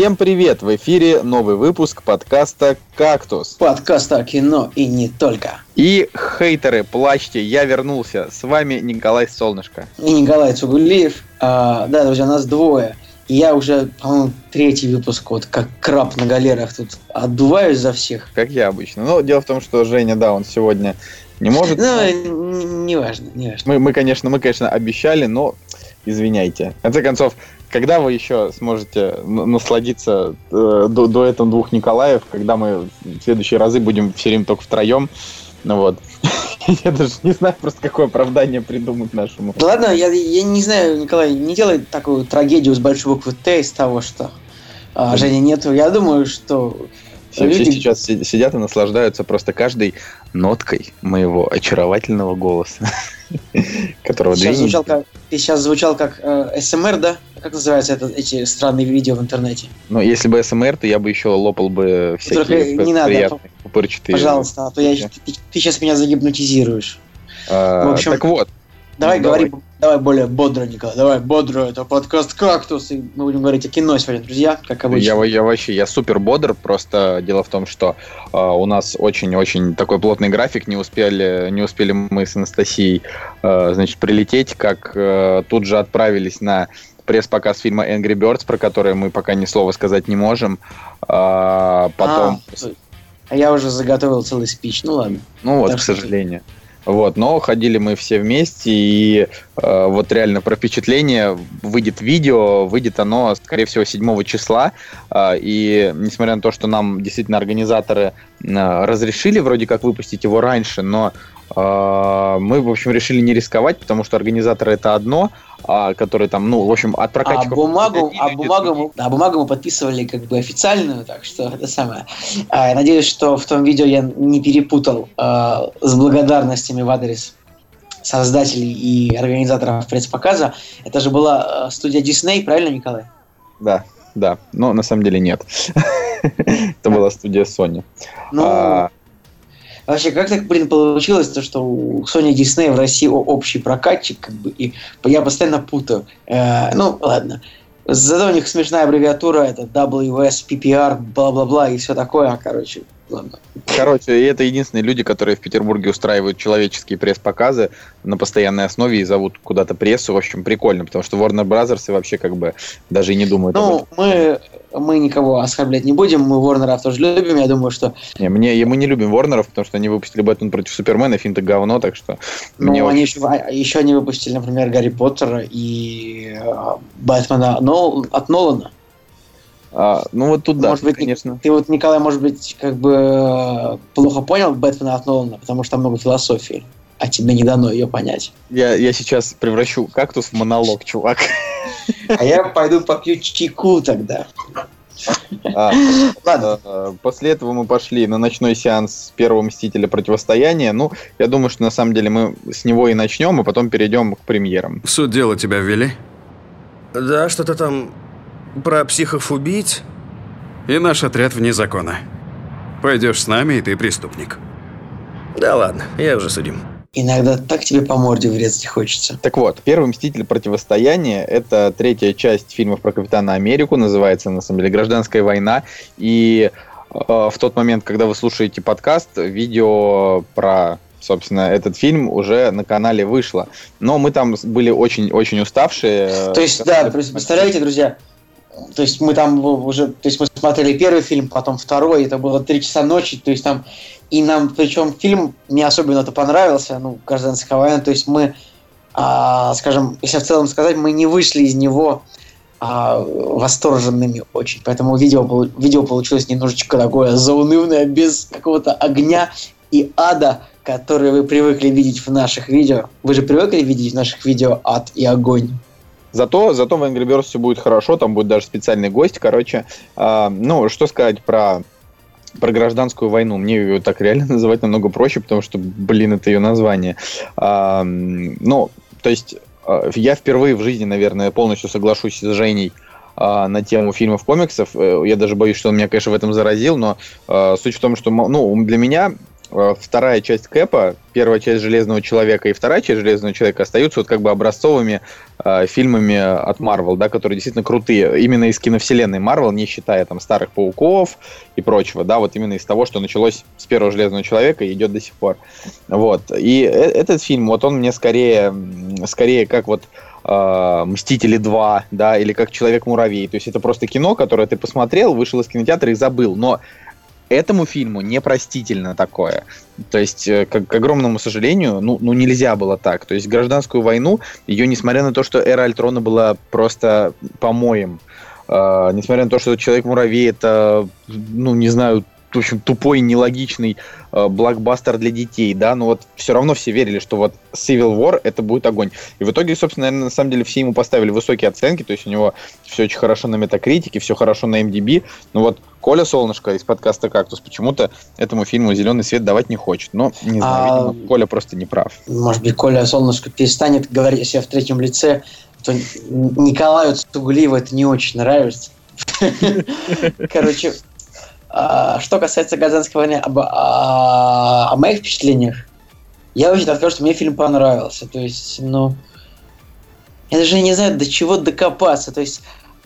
Всем привет! В эфире новый выпуск подкаста «Кактус». Подкаст о кино и не только. И хейтеры, плачьте, я вернулся. С вами Николай Солнышко. И Николай Цугулиев. А, да, друзья, нас двое. Я уже, по-моему, третий выпуск, вот как краб на галерах тут отдуваюсь за всех. Как я обычно. Но дело в том, что Женя, да, он сегодня не может. Ну, неважно, не неважно. Мы, мы, конечно, мы, конечно, обещали, но извиняйте. В конце концов, когда вы еще сможете насладиться э, до, до этого двух Николаев, когда мы в следующие разы будем все время только втроем? Ну вот. Я даже не знаю просто, какое оправдание придумать нашему. Ладно, я, я не знаю, Николай, не делай такую трагедию с большой буквы Т из того, что а, Женя нету. Я думаю, что все, люди... все сейчас сидят и наслаждаются просто каждой ноткой моего очаровательного голоса, которого сейчас звучал как, Ты сейчас звучал как э, СМР, да? Как называются это, эти странные видео в интернете? Ну, если бы СМР, то я бы еще лопал бы всякие Только не надо, Пожалуйста, а то я, ты, ты сейчас меня загипнотизируешь. А, в общем, так вот, Давай ну, говори, давай. Давай более бодро, Николай, давай бодро, это подкаст «Кактус», и мы будем говорить о кино сегодня, друзья, как обычно. Я, я вообще, я супер бодр, просто дело в том, что э, у нас очень-очень такой плотный график, не успели, не успели мы с Анастасией, э, значит, прилететь, как э, тут же отправились на пресс-показ фильма Angry Birds, про который мы пока ни слова сказать не можем. А, потом... А, я уже заготовил целый спич, ну ладно. Ну вот, так к сожалению. Вот, но ходили мы все вместе, и э, вот реально про впечатление выйдет видео, выйдет оно, скорее всего, 7 числа. Э, и несмотря на то, что нам действительно организаторы э, разрешили вроде как выпустить его раньше, но э, мы, в общем, решили не рисковать, потому что организаторы это одно, а, который там, ну, в общем, от прокатчиков... А бумагу, а бумагу, мы, а бумагу мы подписывали как бы официальную, так что это самое. А, я надеюсь, что в том видео я не перепутал а, с благодарностями в адрес создателей и организаторов пресс-показа. Это же была а, студия Disney, правильно, Николай? Да, да. Но на самом деле нет. Это была студия Sony. Ну, а, Вообще, как так, блин, получилось, то, что у Sony Disney в России общий прокатчик, как бы, и я постоянно путаю. Э, ну, ладно. Зато у них смешная аббревиатура, это WS, PPR, бла-бла-бла и все такое, короче. Ладно. Короче, это единственные люди, которые в Петербурге устраивают человеческие пресс-показы на постоянной основе и зовут куда-то прессу. В общем, прикольно, потому что Warner Brothers и вообще как бы даже и не думают ну, мы, мы никого оскорблять не будем, мы Ворнеров тоже любим, я думаю, что... Не, мне, мы не любим Ворнеров, потому что они выпустили Бэтмен против Супермена, фильм-то говно, так что... Ну, мне они очень... еще, еще они выпустили, например, Гарри Поттера и э, Бэтмена но, от Нолана. А, ну вот тут может да, быть, конечно. Ты вот, Николай, может быть, как бы э, плохо понял Бэтмена от Нолана, потому что там много философии, а тебе не дано ее понять. Я, я сейчас превращу кактус в монолог, чувак. А я пойду попью чайку тогда. А, Ладно. После этого мы пошли на ночной сеанс первого Мстителя Противостояния. Ну, я думаю, что на самом деле мы с него и начнем, а потом перейдем к премьерам. Суд дела тебя ввели? Да, что-то там про психов-убийц? И наш отряд вне закона. Пойдешь с нами, и ты преступник. Да ладно, я уже судим. Иногда так тебе по морде врезать хочется. Так вот, первый «Мститель. Противостояние» — это третья часть фильмов про Капитана Америку, называется, на самом деле, «Гражданская война». И э, в тот момент, когда вы слушаете подкаст, видео про собственно, этот фильм уже на канале вышло. Но мы там были очень-очень уставшие. То есть, да, представляете, друзья, то есть мы там уже, то есть мы смотрели первый фильм, потом второй, это было три часа ночи, то есть там, и нам, причем фильм не особенно это понравился, ну, гражданская война, то есть мы, а, скажем, если в целом сказать, мы не вышли из него а, восторженными очень, поэтому видео, видео получилось немножечко такое заунывное, без какого-то огня и ада, которые вы привыкли видеть в наших видео. Вы же привыкли видеть в наших видео ад и огонь. Зато, зато в Angry Birds все будет хорошо, там будет даже специальный гость, короче. Э, ну, что сказать про про гражданскую войну. Мне ее так реально называть намного проще, потому что, блин, это ее название. А, ну, то есть, а, я впервые в жизни, наверное, полностью соглашусь с Женей а, на тему фильмов комиксов. Э, я даже боюсь, что он меня, конечно, в этом заразил, но а, суть в том, что, ну, для меня вторая часть Кэпа, первая часть Железного Человека и вторая часть Железного Человека остаются вот как бы образцовыми э, фильмами от Марвел, да, которые действительно крутые. Именно из киновселенной Марвел, не считая там старых Пауков и прочего, да, вот именно из того, что началось с первого Железного Человека и идет до сих пор. Вот. И э, этот фильм, вот он мне скорее, скорее как вот э, Мстители 2, да, или как Человек-муравей. То есть это просто кино, которое ты посмотрел, вышел из кинотеатра и забыл. Но этому фильму непростительно такое. То есть, э, к, к огромному сожалению, ну, ну нельзя было так. То есть гражданскую войну, ее, несмотря на то, что эра Альтрона была просто помоем, э, несмотря на то, что Человек-муравей это, ну, не знаю, в общем, тупой, нелогичный э, блокбастер для детей, да, но вот все равно все верили, что вот Civil War это будет огонь. И в итоге, собственно, наверное, на самом деле все ему поставили высокие оценки, то есть у него все очень хорошо на метакритике, все хорошо на MDB, но вот Коля Солнышко из подкаста «Кактус» почему-то этому фильму зеленый свет давать не хочет. Но, не знаю, а, видимо, Коля просто не прав. Может быть, Коля Солнышко перестанет говорить о себе в третьем лице, то Николаю Цугулиеву это не очень нравится. Короче, что касается гражданской войны, об, о, о моих впечатлениях, я очень скажу, что мне фильм понравился. То есть, ну, я даже не знаю, до чего докопаться. То есть,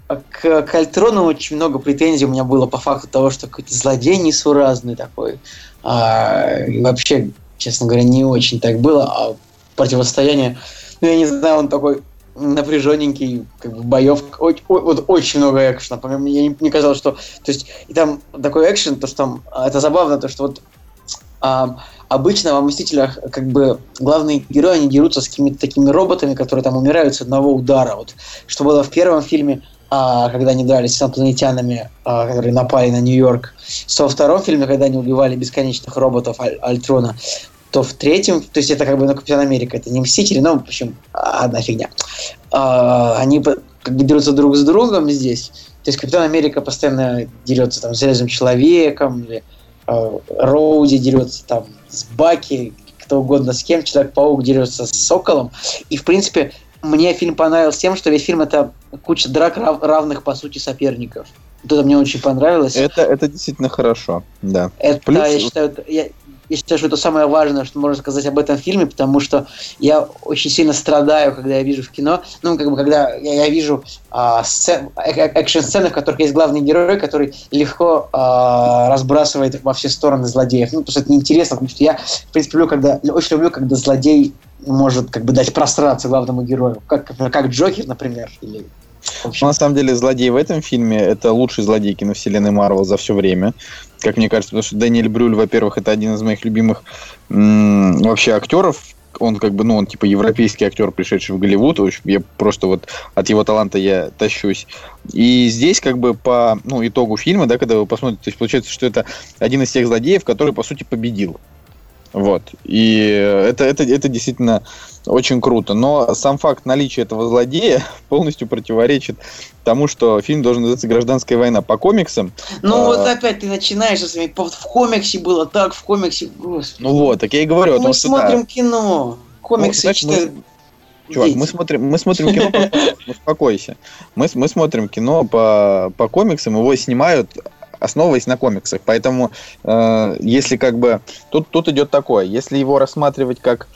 к, к Альтрону очень много претензий у меня было по факту того, что какой-то злодей несуразный такой. А, и вообще, честно говоря, не очень так было. А противостояние, ну, я не знаю, он такой напряженненький, как бы боев, очень, вот очень много экшена. Мне не, не казалось, что, то есть и там такой экшен, то что там а, это забавно, то что вот а, обычно в Мстителях как бы главные герои они дерутся с какими-то такими роботами, которые там умирают с одного удара. Вот что было в первом фильме, а, когда они дрались с инопланетянами, а, которые напали на Нью-Йорк, что во втором фильме, когда они убивали бесконечных роботов Аль- Альтрона, то в третьем, то есть это как бы, ну, Капитан Америка, это не Мстители, но, в общем, одна фигня. А, они как бы дерутся друг с другом здесь. То есть Капитан Америка постоянно дерется там с Железным Человеком, или э, Роуди дерется там с Баки, кто угодно с кем, Человек-паук дерется с Соколом. И, в принципе, мне фильм понравился тем, что весь фильм это куча драк рав- равных, по сути, соперников. Вот это мне очень понравилось. Это, это действительно хорошо, да. Это, Плюс... я считаю, я, я считаю, что это самое важное, что можно сказать об этом фильме, потому что я очень сильно страдаю, когда я вижу в кино, ну, как бы, когда я, я вижу а, сцен, э, э, экшн-сцены, в которых есть главный герой, который легко а, разбрасывает во все стороны злодеев. Ну, потому что это неинтересно, потому что я, в принципе, люблю, когда, очень люблю, когда злодей может как бы дать простраться главному герою, как, как Джокер, например, или ну, на самом деле, злодей в этом фильме это лучший злодей киновселенной Марвел за все время. Как мне кажется, потому что Дэниэль Брюль, во-первых, это один из моих любимых вообще актеров. Он как бы, ну, он типа европейский актер, пришедший в Голливуд. В общем, я просто вот от его таланта я тащусь. И здесь как бы по ну, итогу фильма, да, когда вы посмотрите, то есть получается, что это один из тех злодеев, который, по сути, победил. Вот. И это, это, это действительно очень круто. Но сам факт наличия этого злодея полностью противоречит тому, что фильм должен называться «Гражданская война» по комиксам. Ну а... вот опять ты начинаешь с вами, в комиксе было так, в комиксе... Господи. Ну вот, так я и говорю. Мы том, смотрим что, кино. Комиксы ну, читают... Чувак, мы смотрим, мы смотрим кино по успокойся. Мы, мы смотрим кино по, по комиксам, его снимают основываясь на комиксах. Поэтому, э, если как бы... Тут, тут идет такое. Если его рассматривать как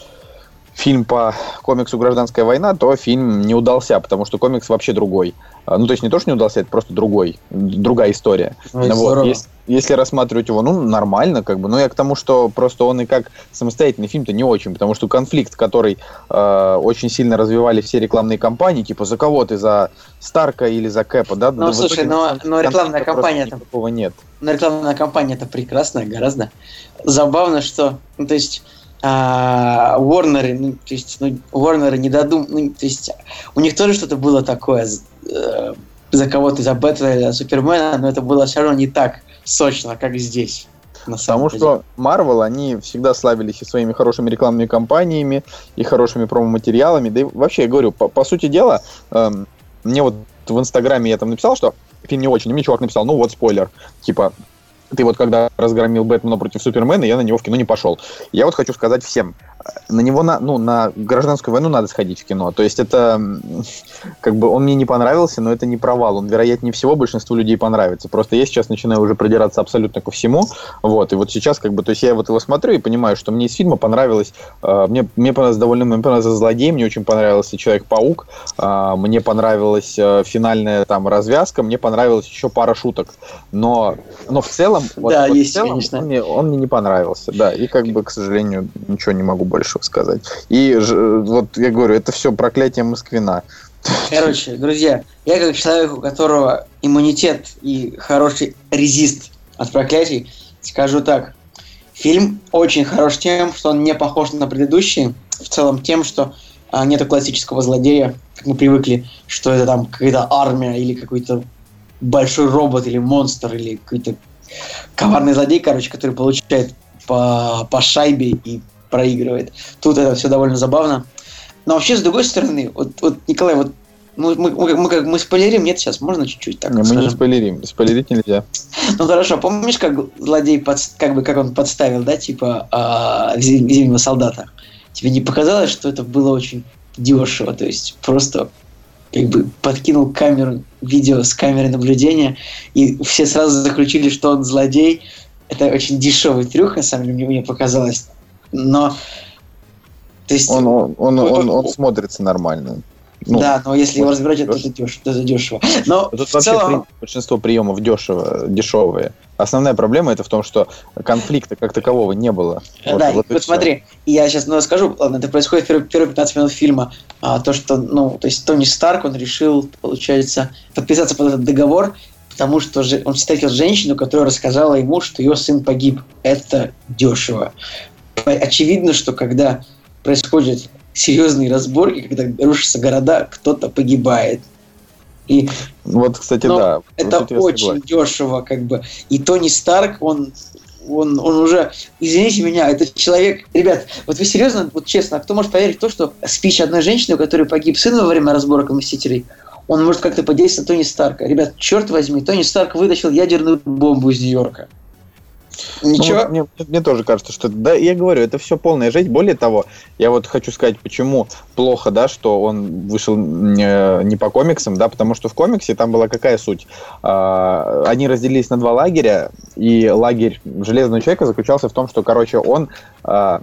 фильм по комиксу «Гражданская война», то фильм не удался, потому что комикс вообще другой. А, ну, то есть не то, что не удался, это просто другой, другая история. Ну, вот. если, если рассматривать его, ну, нормально, как бы. Но я к тому, что просто он и как самостоятельный фильм-то не очень, потому что конфликт, который э, очень сильно развивали все рекламные кампании, типа за кого ты, за Старка или за Кэпа, да? Ну, слушай, но, но рекламная кампания там... Такого нет. Но рекламная кампания это прекрасная, гораздо. Забавно, что... Ну, то есть а, Warner, ну, то есть, ну, Warner не додум, ну, то есть, у них тоже что-то было такое э, за кого-то, за Бэтмена, за Супермена, но это было все равно не так сочно, как здесь. Потому что Marvel, они всегда славились и своими хорошими рекламными кампаниями, и хорошими промо-материалами. Да и вообще, я говорю, по, по сути дела, э, мне вот в Инстаграме я там написал, что фильм не очень, и мне чувак написал, ну вот спойлер, типа, ты вот когда разгромил Бэтмена против Супермена, я на него в кино не пошел. Я вот хочу сказать всем, на него, на, ну, на гражданскую войну надо сходить в кино. То есть это, как бы, он мне не понравился, но это не провал. Он, вероятнее всего, большинству людей понравится. Просто я сейчас начинаю уже продираться абсолютно ко всему. Вот, и вот сейчас, как бы, то есть я вот его смотрю и понимаю, что мне из фильма понравилось, э, мне, мне понравилось довольно, мне понравился «Злодей», мне очень понравился «Человек-паук», э, мне понравилась э, финальная там развязка, мне понравилась еще пара шуток. Но, но в целом, вот, Да, вот есть, в целом конечно. он, мне, он мне не понравился, да, и как бы, к сожалению, ничего не могу больше сказать. И ж- вот я говорю, это все проклятие Москвина. Короче, друзья, я как человек, у которого иммунитет и хороший резист от проклятий, скажу так. Фильм очень хорош тем, что он не похож на предыдущие. В целом тем, что а, нету классического злодея, как мы привыкли, что это там какая-то армия или какой-то большой робот или монстр или какой-то коварный злодей, короче, который получает по, по шайбе и проигрывает. Тут это все довольно забавно. Но вообще, с другой стороны, вот, вот Николай, вот мы, мы, мы, мы, как- мы спойлерим, нет, сейчас можно чуть-чуть так Мы не спойлерим, спойлерить нельзя. Ну хорошо, помнишь, как злодей подс- как бы как он подставил, да, типа зим- зимнего солдата? Тебе не показалось, что это было очень дешево, то есть просто как бы подкинул камеру, видео с камеры наблюдения, и все сразу заключили, что он злодей. Это очень дешевый трюк, на самом деле, мне показалось. Но то есть, Он, он, он, он, он смотрится нормально. Ну, да, но если его разбирать, это, дешево. Это дешево. Но Тут в вообще целом, при- большинство приемов дешево, дешевые. Основная проблема это в том, что конфликта как такового не было. Вот- да, вот вот смотри, я сейчас ну, скажу, ладно, это происходит в первые, первые 15 минут фильма, а, то, что, ну, то есть Тони Старк, он решил, получается, подписаться под этот договор, потому что же, он встретил женщину, которая рассказала ему, что ее сын погиб. Это дешево. Очевидно, что когда происходят серьезные разборки, когда рушатся города, кто-то погибает. И Вот, кстати, Но да. это очень согласен. дешево, как бы. И Тони Старк, он, он, он уже, извините меня, это человек, ребят, вот вы серьезно, вот честно, а кто может поверить в то, что спич одной женщины, у которой погиб сын во время разборок Мстителей, он может как-то подействовать на Тони Старка. Ребят, черт возьми, Тони Старк вытащил ядерную бомбу из Нью-Йорка. Ну, Ничего. вот мне, мне тоже кажется, что да, я говорю, это все полная жесть. Более того, я вот хочу сказать, почему плохо, да, что он вышел не, не по комиксам, да, потому что в комиксе там была какая суть? А, они разделились на два лагеря, и лагерь Железного человека заключался в том, что, короче, он, а,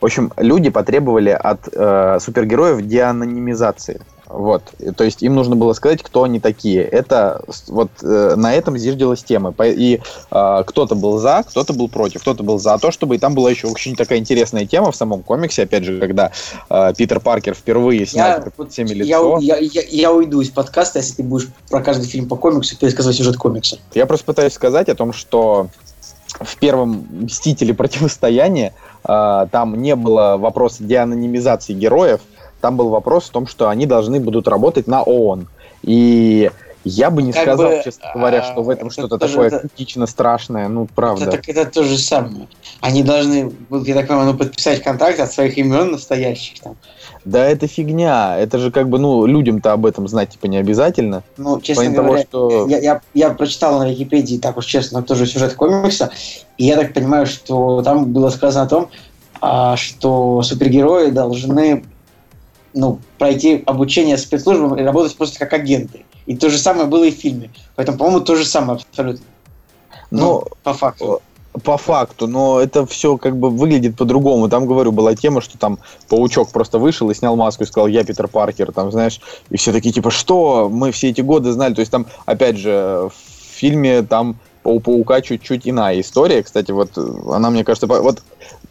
в общем, люди потребовали от э, супергероев деанонимизации. Вот, то есть им нужно было сказать, кто они такие. Это вот э, на этом зиждилась тема. И а, кто-то был за, кто-то был против, кто-то был за то, чтобы и там была еще очень такая интересная тема в самом комиксе, опять же, когда а, Питер Паркер впервые снял Я, вот всеми я, лицо. я, я, я уйду из подкаста, если ты будешь про каждый фильм по комиксу пересказывать сюжет комикса. Я просто пытаюсь сказать о том, что в первом «Мстителе. Противостояние» а, там не было вопроса деанонимизации героев, там был вопрос в том, что они должны будут работать на ООН. И я бы не Как сказал, бы, честно говоря, что в а, этом это что-то такое это- критично страшное, ну, правда. Это, так это то же самое. Они должны, я так понимаю, ну, подписать контракт от своих имен настоящих. Там. Да это фигня. Это же как бы, ну, людям-то об этом знать, типа, не обязательно. Ну, честно плане того, говоря, что- я, я, я прочитал на Википедии, так уж честно, тоже сюжет комикса, и я так понимаю, что там было сказано о том, а, что супергерои должны ну, пройти обучение спецслужбам и работать просто как агенты. И то же самое было и в фильме. Поэтому, по-моему, то же самое абсолютно. Ну, по факту. по факту, но это все как бы выглядит по-другому. Там, говорю, была тема, что там паучок просто вышел и снял маску и сказал, я Питер Паркер, там, знаешь, и все такие, типа, что? Мы все эти годы знали. То есть там, опять же, в фильме там у паука чуть-чуть иная история. Кстати, вот э, она, мне кажется, вот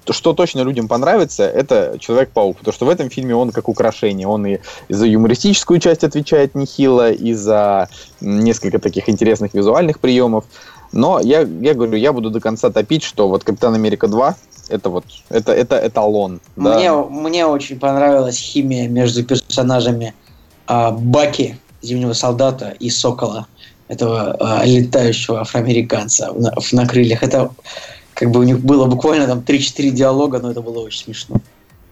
что точно людям понравится, это Человек-паук, потому что в этом фильме он как украшение. Он и за юмористическую часть отвечает нехило, и за несколько таких интересных визуальных приемов. Но я, я говорю, я буду до конца топить, что вот Капитан Америка 2 это вот это, это эталон. да. Мне, мне очень понравилась химия между персонажами а, Баки, Зимнего солдата, и Сокола, этого а, летающего афроамериканца на, в- на крыльях. Это как бы у них было буквально там 3-4 диалога, но это было очень смешно.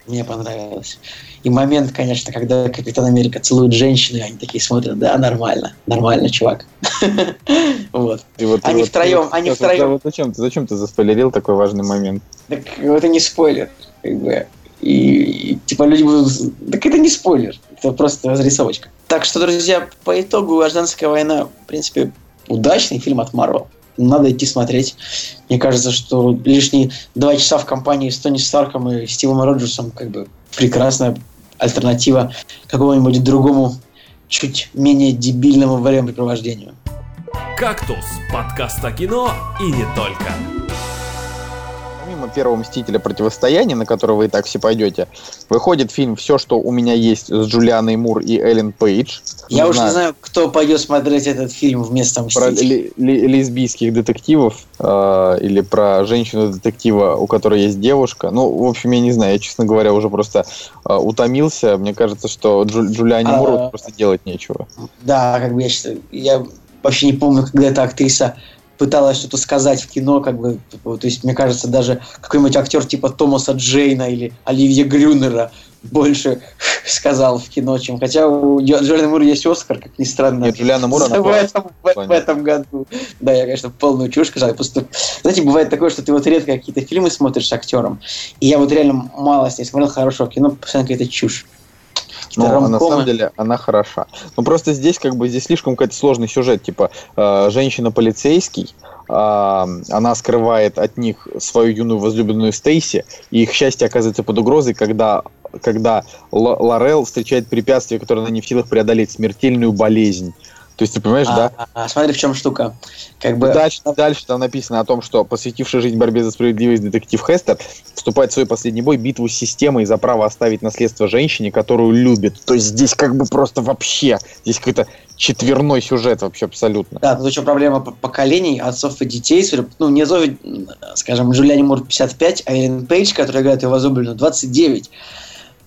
Мне понравилось. И момент, конечно, когда Капитан Америка целует женщину, и они такие смотрят, да, нормально, нормально, чувак. Вот. Они втроем, они втроем. зачем ты, зачем ты заспойлерил такой важный момент? Так это не спойлер. Как бы. И типа люди будут... Так это не спойлер, это просто разрисовочка. Так что, друзья, по итогу «Гражданская война», в принципе, удачный фильм от Марвел. Надо идти смотреть. Мне кажется, что лишние два часа в компании с Тони Старком и Стивом Роджерсом как бы прекрасная альтернатива какому-нибудь другому чуть менее дебильному времяпрепровождению. «Кактус» – подкаст о кино и не только первого «Мстителя. Противостояние», на которое вы и так все пойдете, выходит фильм «Все, что у меня есть» с Джулианой Мур и Эллен Пейдж. Я не уже знаю, не знаю, кто пойдет смотреть этот фильм вместо «Мстителей». Про ли, лесбийских детективов э, или про женщину-детектива, у которой есть девушка. Ну, в общем, я не знаю, я, честно говоря, уже просто э, утомился. Мне кажется, что Джу, Джулиане а, Мур просто делать нечего. Да, как бы я считаю, я вообще не помню, когда эта актриса пыталась что-то сказать в кино, как бы, то есть, мне кажется, даже какой-нибудь актер типа Томаса Джейна или Оливье Грюнера больше сказал в кино, чем... Хотя у Джулиана Мура есть Оскар, как ни странно. Нет, Джулиана Мура в, этом, в, в этом году. Да, я, конечно, полную чушь сказал. Просто, знаете, бывает такое, что ты вот редко какие-то фильмы смотришь с актером, и я вот реально мало с ней смотрел хорошего кино, постоянно какая-то чушь. Но на самом деле она хороша. Ну просто здесь как бы здесь слишком какой-то сложный сюжет, типа э, женщина полицейский, э, она скрывает от них свою юную возлюбленную Стейси, и их счастье оказывается под угрозой, когда когда Лорел встречает препятствие, которое она не в силах преодолеть, смертельную болезнь. То есть ты понимаешь, а, да? А, смотри, в чем штука. Как бы... Дальше, дальше там написано о том, что посвятивший жизнь борьбе за справедливость детектив Хестер вступает в свой последний бой, битву с системой за право оставить наследство женщине, которую любит. То есть здесь как бы просто вообще, здесь какой-то четверной сюжет вообще абсолютно. Да, тут еще проблема поколений, отцов и детей. Ну, не зовет, скажем, Джулиани Мур 55, а Эллен Пейдж, который играет его возлюбленную, 29.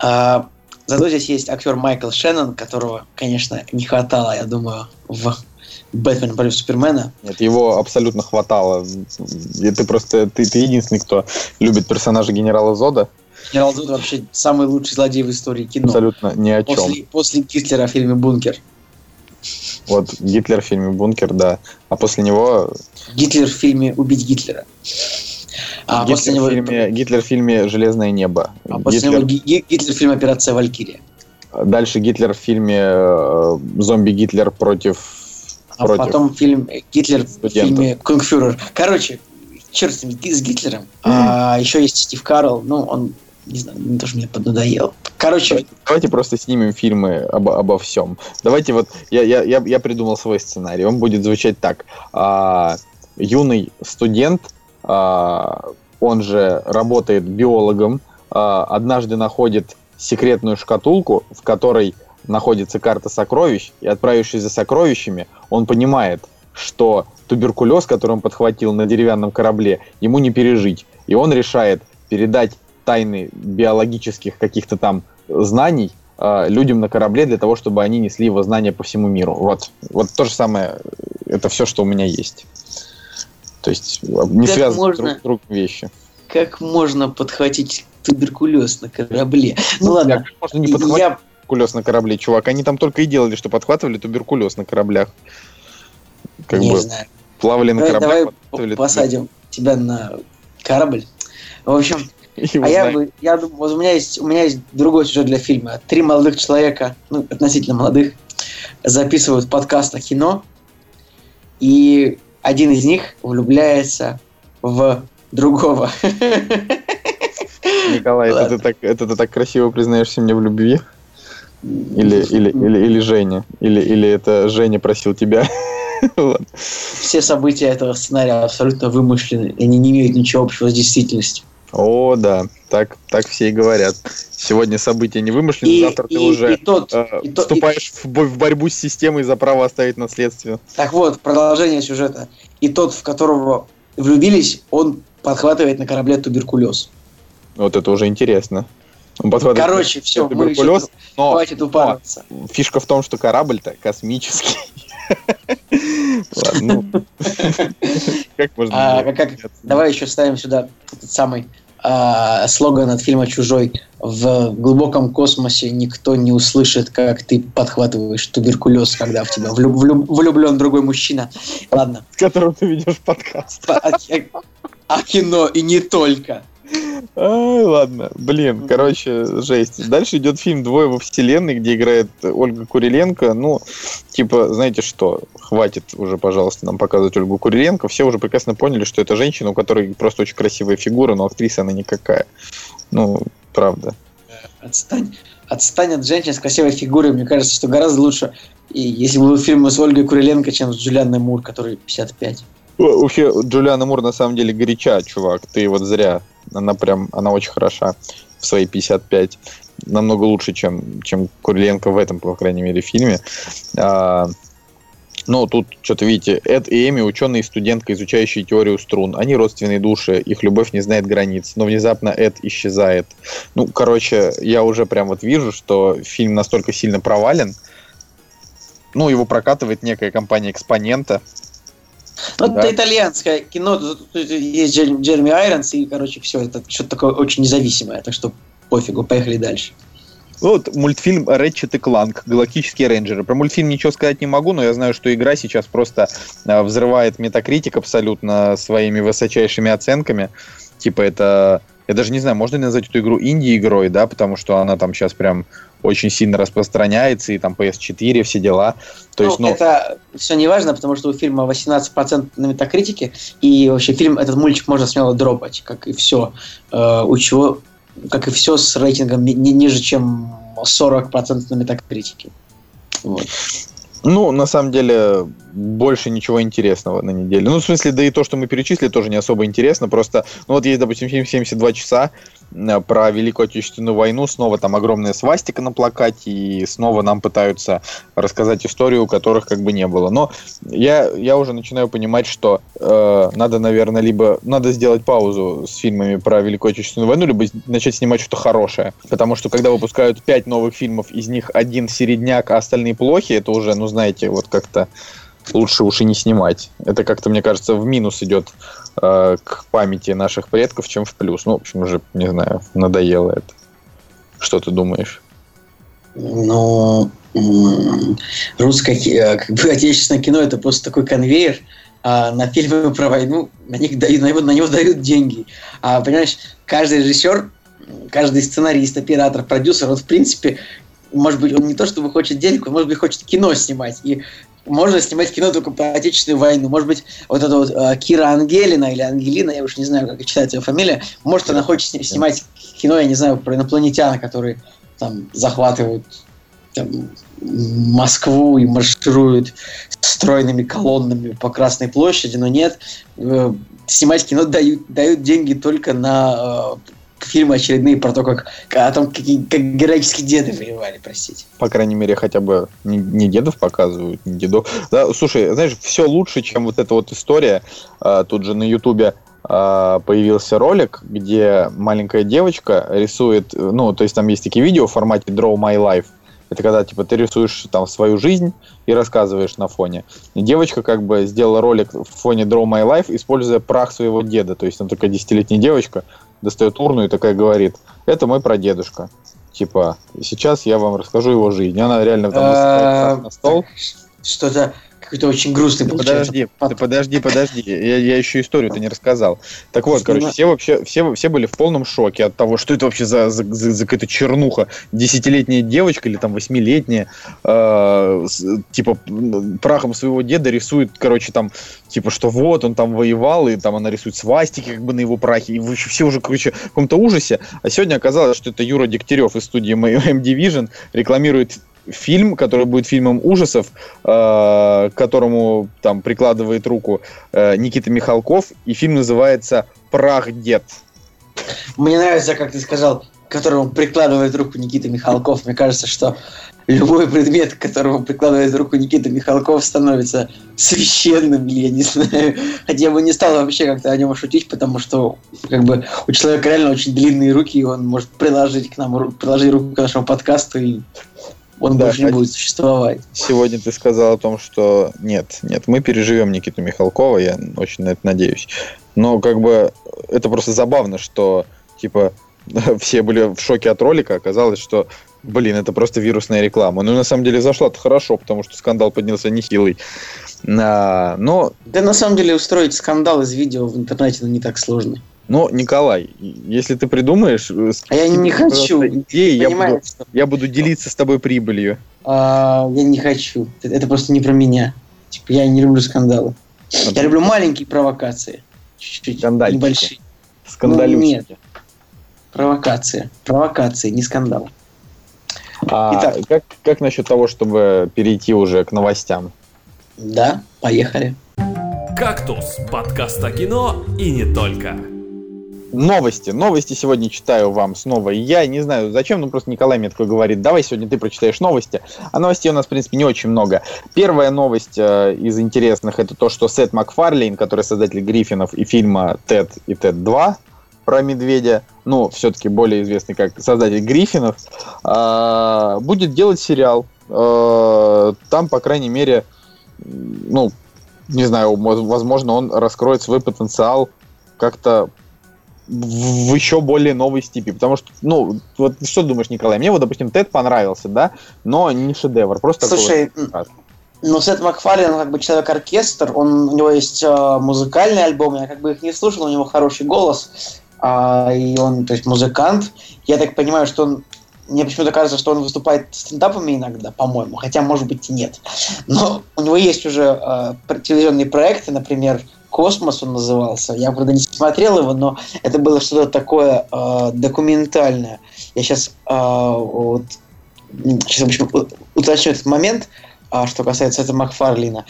А, Зато здесь есть актер Майкл Шеннон, которого, конечно, не хватало, я думаю, в Бэтмен против Супермена. Нет, его абсолютно хватало. И ты просто ты, ты единственный, кто любит персонажа генерала Зода. Генерал Зод вообще самый лучший злодей в истории кино. Абсолютно ни о чем. После, после Гитлера в фильме «Бункер». Вот Гитлер в фильме «Бункер», да. А после него... Гитлер в фильме «Убить Гитлера». А Гитлер, после него... в фильме, Гитлер в фильме «Железное небо». А после Гитлер... него Гитлер в фильме «Операция Валькирия». Дальше Гитлер в фильме э, «Зомби Гитлер против...» А против потом фильм Гитлер студентов. в фильме «Кунгфюрер». Короче, черт с ним, с Гитлером. Mm-hmm. А, еще есть Стив Карелл, ну, он не знаю, тоже мне поднадоел. Короче. Давайте, давайте просто снимем фильмы обо, обо всем. Давайте вот, я, я, я, я придумал свой сценарий. Он будет звучать так. А, юный студент он же работает биологом, а, однажды находит секретную шкатулку, в которой находится карта сокровищ, и отправившись за сокровищами, он понимает, что туберкулез, который он подхватил на деревянном корабле, ему не пережить. И он решает передать тайны биологических каких-то там знаний э, людям на корабле для того, чтобы они несли его знания по всему миру. Вот, вот то же самое, это все, что у меня есть. То есть не как связаны можно, друг с другом вещи. Как можно подхватить туберкулез на корабле? Ну, ладно. Как можно не подхватить я... туберкулез на корабле, чувак? Они там только и делали, что подхватывали туберкулез на кораблях. Как не бы знаю. плавали давай, на кораблях. Давай посадим тебя на корабль. В общем, а я, бы, я думаю, вот у меня есть у меня есть другой сюжет для фильма. Три молодых человека, ну относительно молодых, записывают подкаст о кино, и один из них влюбляется в другого. Николай, это ты, так, это ты так красиво признаешься мне в любви? Или, или, или, или Женя? Или, или это Женя просил тебя? Все события этого сценария абсолютно вымышлены. Они не имеют ничего общего с действительностью. О, да, так, так все и говорят. Сегодня события не вымышлены, и, завтра и, ты уже и тот, э, и вступаешь и... в, в борьбу с системой за право оставить наследство. Так вот, продолжение сюжета. И тот, в которого влюбились, он подхватывает на корабле туберкулез. Вот это уже интересно. Он Короче, все, туберкулез, мы но, хватит упарываться. Но фишка в том, что корабль-то космический. Ладно. Как можно... А, давай еще ставим сюда этот самый а, слоган от фильма «Чужой». В глубоком космосе никто не услышит, как ты подхватываешь туберкулез, когда в тебя влюб, влюб, влюблен другой мужчина. Ладно. С которым ты ведешь подкаст. А, а кино и не только. Ай, ладно, блин, короче, жесть. Дальше идет фильм «Двое во вселенной», где играет Ольга Куриленко. Ну, типа, знаете что, хватит уже, пожалуйста, нам показывать Ольгу Куриленко. Все уже прекрасно поняли, что это женщина, у которой просто очень красивая фигура, но актриса она никакая. Ну, правда. Отстань, отстань от женщин с красивой фигурой. Мне кажется, что гораздо лучше, и если был фильм с Ольгой Куриленко, чем с Джулианой Мур, который 55. Вообще, Джулиана Мур на самом деле горяча, чувак. Ты вот зря. Она прям, она очень хороша в свои 55. Намного лучше, чем, чем Куриленко в этом, по крайней мере, фильме. А, но тут, что-то видите, Эд и Эми, ученые и студентка, изучающие теорию струн. Они родственные души, их любовь не знает границ. Но внезапно Эд исчезает. Ну, короче, я уже прям вот вижу, что фильм настолько сильно провален. Ну, его прокатывает некая компания Экспонента. Ну, да. это итальянское кино, есть Джереми Айронс, и, короче, все, это что-то такое очень независимое, так что пофигу, поехали дальше. Ну, вот мультфильм Рэчет и Кланк, Галактические рейнджеры. Про мультфильм ничего сказать не могу, но я знаю, что игра сейчас просто э, взрывает метакритик абсолютно своими высочайшими оценками. Типа это... Я даже не знаю, можно ли назвать эту игру инди-игрой, да, потому что она там сейчас прям очень сильно распространяется, и там PS4, все дела. То ну, есть, ну, это все не важно, потому что у фильма 18% на метакритике, и вообще фильм, этот мультик можно смело дропать, как и все. Э, у чего, как и все с рейтингом ни, ниже, чем 40% на метакритике. Вот. Ну, на самом деле, больше ничего интересного на неделе. Ну, в смысле, да и то, что мы перечислили, тоже не особо интересно. Просто, ну вот есть, допустим, фильм «72 часа», про Великую Отечественную войну. Снова там огромная свастика на плакате, и снова нам пытаются рассказать историю, у которых как бы не было. Но я, я уже начинаю понимать, что э, надо, наверное, либо надо сделать паузу с фильмами про Великую Отечественную войну, либо начать снимать что-то хорошее. Потому что когда выпускают пять новых фильмов, из них один середняк, а остальные плохи, это уже, ну знаете, вот как-то лучше уж и не снимать. Это как-то, мне кажется, в минус идет э, к памяти наших предков, чем в плюс. Ну, в общем, уже, не знаю, надоело это. Что ты думаешь? Ну, русское, э, как бы отечественное кино это просто такой конвейер, а на фильмы про войну на них дают, на него, на него дают деньги. А понимаешь, каждый режиссер, каждый сценарист, оператор, продюсер, вот в принципе, может быть, он не то чтобы хочет денег, он может быть хочет кино снимать. И можно снимать кино только про Отечественную войну. Может быть, вот эта вот э, Кира Ангелина или Ангелина, я уж не знаю, как читается ее фамилия, может, она хочет снимать кино, я не знаю, про инопланетян, которые там захватывают там, Москву и маршируют стройными колоннами по Красной площади, но нет, э, снимать кино дают, дают деньги только на э, фильмы очередные про то, как, о том, как, как героические деды воевали, простите. По крайней мере, хотя бы не, не дедов показывают, не дедов. Да, слушай, знаешь, все лучше, чем вот эта вот история. А, тут же на Ютубе а, появился ролик, где маленькая девочка рисует, ну, то есть там есть такие видео в формате Draw My Life. Это когда, типа, ты рисуешь там свою жизнь и рассказываешь на фоне. И девочка как бы сделала ролик в фоне Draw My Life, используя прах своего деда. То есть она такая десятилетняя девочка, достает урну и такая говорит, это мой прадедушка. Типа, сейчас я вам расскажу его жизнь. Она реально там насыпает на стол. Что-то какой-то очень грустный Подожди, ты подожди, подожди. Я, я еще историю-то не рассказал. Так вот, короче, все вообще, все, все были в полном шоке от того, что это вообще за, за, за, за какая-то чернуха. Десятилетняя девочка или там восьмилетняя, э, типа, прахом своего деда рисует, короче, там, типа, что вот, он там воевал, и там она рисует свастики как бы на его прахе, и все уже, короче, в каком-то ужасе. А сегодня оказалось, что это Юра Дегтярев из студии M-Division рекламирует фильм, который будет фильмом ужасов, э, к которому там прикладывает руку э, Никита Михалков, и фильм называется «Прах дед». Мне нравится, как ты сказал, к которому прикладывает руку Никита Михалков. Мне кажется, что любой предмет, к которому прикладывает руку Никита Михалков, становится священным, или я не знаю. Хотя я бы не стал вообще как-то о нем шутить, потому что как бы у человека реально очень длинные руки, и он может приложить к нам, приложить руку к нашему подкасту и он да, больше не будет существовать. Сегодня ты сказал о том, что нет, нет, мы переживем Никиту Михалкова, я очень на это надеюсь. Но как бы это просто забавно, что типа все были в шоке от ролика, оказалось, что блин, это просто вирусная реклама. Ну, на самом деле, зашла-то хорошо, потому что скандал поднялся нехилый. А, но... Да, на самом деле, устроить скандал из видео в интернете ну, не так сложно. Ну, Николай, если ты придумаешь... э, А я не хочу. Идеи, я буду, я буду делиться с тобой прибылью. а, я не хочу. Это, просто не про меня. Типа, я не люблю скандалы. Я люблю маленькие провокации. Чуть-чуть. Скандальчики. Небольшие. Скандалюшки. Провокации. Провокации, не скандалы. А Итак. как, как насчет того, чтобы перейти уже к новостям? Да, поехали. «Кактус» – подкаст о кино и не только. Новости. Новости сегодня читаю вам снова. Я не знаю зачем, но просто Николай мне такой говорит, давай сегодня ты прочитаешь новости. А новостей у нас, в принципе, не очень много. Первая новость э, из интересных, это то, что Сет Макфарлейн, который создатель Гриффинов и фильма «Тед» и «Тед 2», про медведя, ну, все-таки более известный как создатель Гриффинов, э, будет делать сериал. Э, там, по крайней мере, ну, не знаю, мо- возможно, он раскроет свой потенциал как-то в еще более новой степи. Потому что, ну, вот что думаешь, Николай? Мне вот, допустим, Тед понравился, да, но не шедевр, просто такой Слушай, рассказ. ну, Сет Макфарлин, как бы человек-оркестр, он, у него есть э, музыкальный альбом, я как бы их не слушал, у него хороший голос, а, и он, то есть, музыкант. Я так понимаю, что он, мне почему-то кажется, что он выступает стендапами иногда, по-моему, хотя, может быть, и нет. Но у него есть уже э, телевизионные проекты, например, «Космос» он назывался. Я, правда, не смотрел его, но это было что-то такое э, документальное. Я сейчас вот, сейчас, в общем, уточню этот момент, а, что касается этого Макфарлина.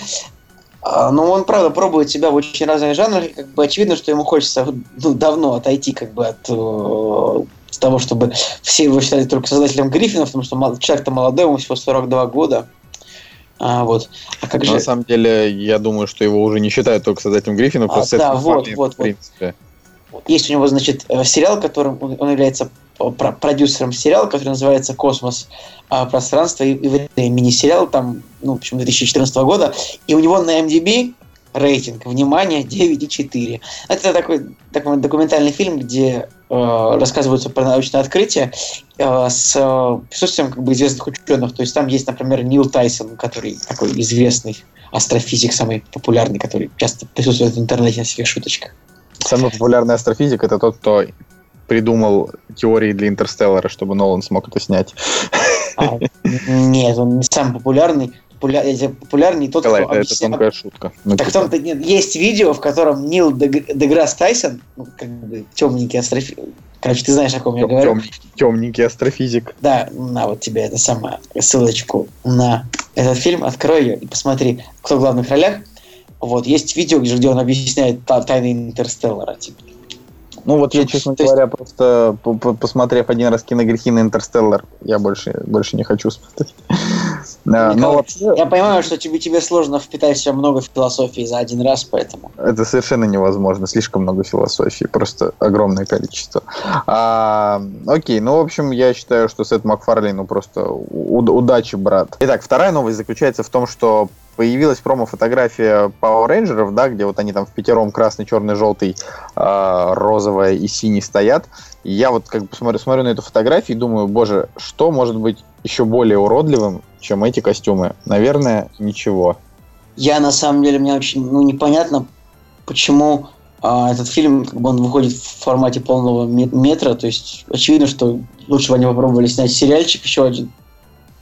А, Но он, правда, пробует себя в очень разных жанрах, и как бы очевидно, что ему хочется ну, давно отойти как бы от э, того, чтобы все его считали только создателем Гриффина, потому что человек-то молодой, ему всего 42 года. А, вот. А как же... На самом деле, я думаю, что его уже не считают только создателем Гриффина, А, просто да, вот, Макфарлейн, вот, в вот. принципе. Есть у него, значит, э, сериал, которым он является э, про- продюсером сериала, который называется «Космос. а, Пространство и время». Мини-сериал там, ну, в общем, 2014 года. И у него на MDB рейтинг, внимание, 9,4. Это такой, такой документальный фильм, где э, рассказываются про научное открытие э, с э, присутствием как бы известных ученых. То есть там есть, например, Нил Тайсон, который такой известный астрофизик, самый популярный, который часто присутствует в интернете на всяких шуточках. Самый популярный астрофизик это тот, кто придумал теории для Интерстеллара, чтобы Нолан смог это снять. А, нет, он не самый популярный. Популя... Популярней тот, Николай, кто это объясняет- тонкая шутка. Ну, Так типа, нет. Есть видео, в котором Нил Дег- Деграсс Тайсон, ну, как бы темненький астрофизик, короче, ты знаешь, о ком я тем- говорю. темненький, темненький астрофизик. Да, на вот тебе это самое ссылочку на этот фильм, открой ее и посмотри, кто в главных ролях. Вот, есть видео, где он объясняет та- тайны Интерстеллара. Типа. Ну вот я, честно То есть- говоря, просто по- по- посмотрев один раз киногрехи на Интерстеллар, я больше, больше не хочу смотреть. Да, но Николай, вообще Я понимаю, что тебе, тебе сложно впитать в себя много философии за один раз, поэтому. это совершенно невозможно. Слишком много философии, просто огромное количество. А, окей, ну, в общем, я считаю, что Сет Макфарлейн, ну, просто у- удачи, брат. Итак, вторая новость заключается в том, что появилась промо-фотография Power Rangers, да, где вот они там в пятером красный, черный, желтый, а, розовая и синий стоят. И я вот как бы смотрю, смотрю на эту фотографию и думаю, боже, что может быть еще более уродливым, чем эти костюмы? Наверное, ничего. Я на самом деле мне очень ну, непонятно, почему а, этот фильм как бы он выходит в формате полного ме- метра. То есть очевидно, что лучше бы они попробовали снять сериальчик еще один.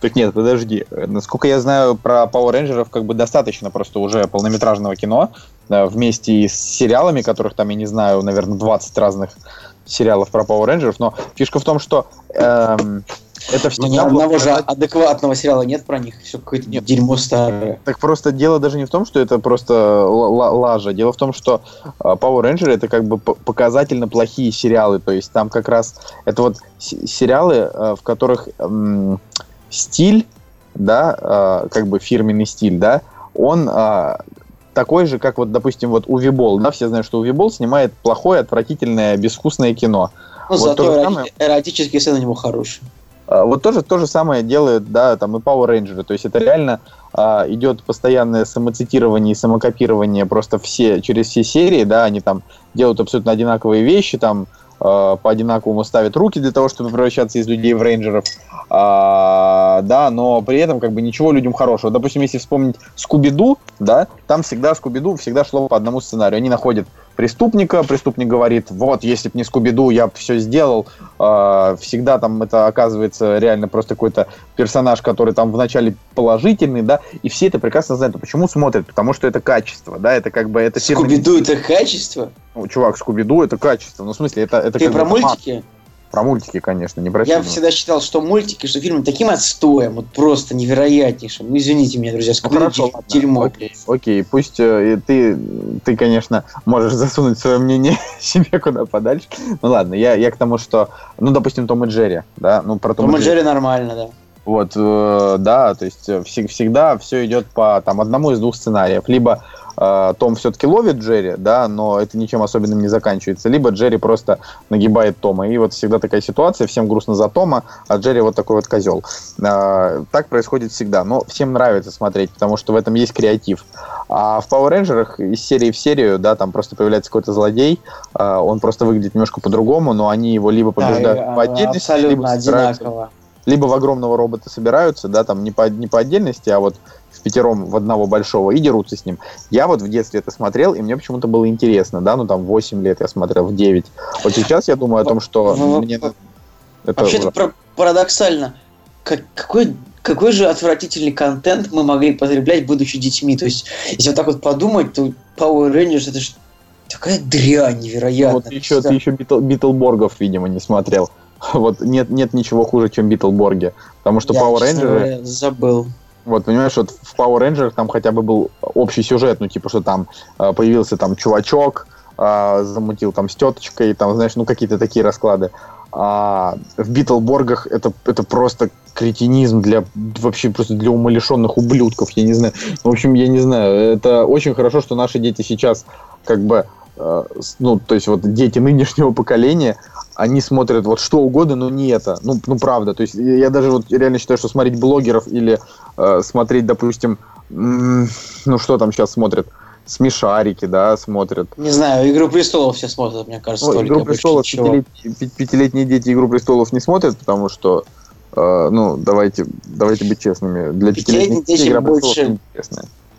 Так нет, подожди. Насколько я знаю про Power Rangers, как бы достаточно просто уже полнометражного кино да, вместе с сериалами, которых там, я не знаю, наверное, 20 разных сериалов про Power Rangers, но фишка в том, что эм, это Но ни всегда было одного же адекватного сериала нет про них. Все какое-то Нет. дерьмо старое. Так просто дело даже не в том, что это просто лажа. Дело в том, что э, Power Ranger это как бы показательно плохие сериалы. То есть там как раз это вот сериалы, э, в которых м, стиль, да, э, как бы фирменный стиль, да, он э, такой же, как вот, допустим, вот Увибол, да, все знают, что Увибол снимает плохое, отвратительное, безвкусное кино. Ну, Вот зато то же самое. эротические сцены у него хорошие. А, Вот тоже то же самое делают, да, там и Power Rangers. То есть это реально а, идет постоянное самоцитирование и самокопирование просто все через все серии, да, они там делают абсолютно одинаковые вещи, там а, по одинаковому ставят руки для того, чтобы превращаться из людей в рейнджеров, А, да, но при этом как бы ничего людям хорошего. Допустим, если вспомнить Скуби-Ду, да, там всегда Скуби-Ду всегда шло по одному сценарию. Они находят преступника, преступник говорит, вот, если бы не Скуби-Ду, я бы все сделал. Э, всегда там это оказывается реально просто какой-то персонаж, который там вначале положительный, да, и все это прекрасно знают. А почему смотрят? Потому что это качество, да, это как бы... это Скуби-Ду это качество? Ну, чувак, Скуби-Ду это качество. Ну, в смысле, это... это Ты про мультики? Про мультики, конечно, не про Я всегда считал, что мультики, что фильмы таким отстоем, вот просто невероятнейшим. Ну, извините меня, друзья, ну, хорошо, дерьмо. Окей, окей, пусть э, ты, ты, конечно, можешь засунуть свое мнение себе куда подальше. Ну ладно, я, я к тому, что, ну, допустим, Том и Джерри, да, ну, про Том, Том и Джерри нормально, да. Вот, э, да, то есть э, всегда все идет по там одному из двух сценариев. Либо э, Том все-таки ловит Джерри, да, но это ничем особенным не заканчивается. Либо Джерри просто нагибает Тома. И вот всегда такая ситуация, всем грустно за Тома, а Джерри вот такой вот козел. Э, так происходит всегда. Но всем нравится смотреть, потому что в этом есть креатив. А в Power Rangers из серии в серию, да, там просто появляется какой-то злодей, э, он просто выглядит немножко по-другому, но они его либо побеждают да, по отдельности, либо одинаково либо в огромного робота собираются, да, там не по, не по отдельности, а вот в пятером в одного большого и дерутся с ним. Я вот в детстве это смотрел, и мне почему-то было интересно, да, ну там 8 лет я смотрел, в 9. Вот сейчас я думаю о том, что ну, мне... Это Вообще-то уже... парадоксально. Как, какой, какой же отвратительный контент мы могли потреблять, будучи детьми. То есть, если вот так вот подумать, то Power Rangers это же такая дрянь невероятная. Вот еще, ты еще Битл, Битлборгов, видимо, не смотрел. Вот нет, нет ничего хуже, чем Битлборги. Потому что я, Power Ranger... забыл. Вот, понимаешь, вот в Power Ranger там хотя бы был общий сюжет, ну, типа, что там э, появился там чувачок, э, замутил там с теточкой, там, знаешь, ну, какие-то такие расклады. А в Битлборгах это, это просто кретинизм для вообще просто для умалишенных ублюдков, я не знаю. В общем, я не знаю. Это очень хорошо, что наши дети сейчас как бы Э, ну, то есть вот дети нынешнего поколения, они смотрят вот что угодно, но не это. Ну, ну правда. То есть я даже вот реально считаю, что смотреть блогеров или э, смотреть, допустим, ну что там сейчас смотрят, смешарики, да, смотрят. Не знаю, Игру престолов все смотрят, мне кажется. Ну, Игру престолов пятилетние, пятилетние дети Игру престолов не смотрят, потому что э, ну, давайте, давайте быть честными. Для пятилетних детей Игра больше,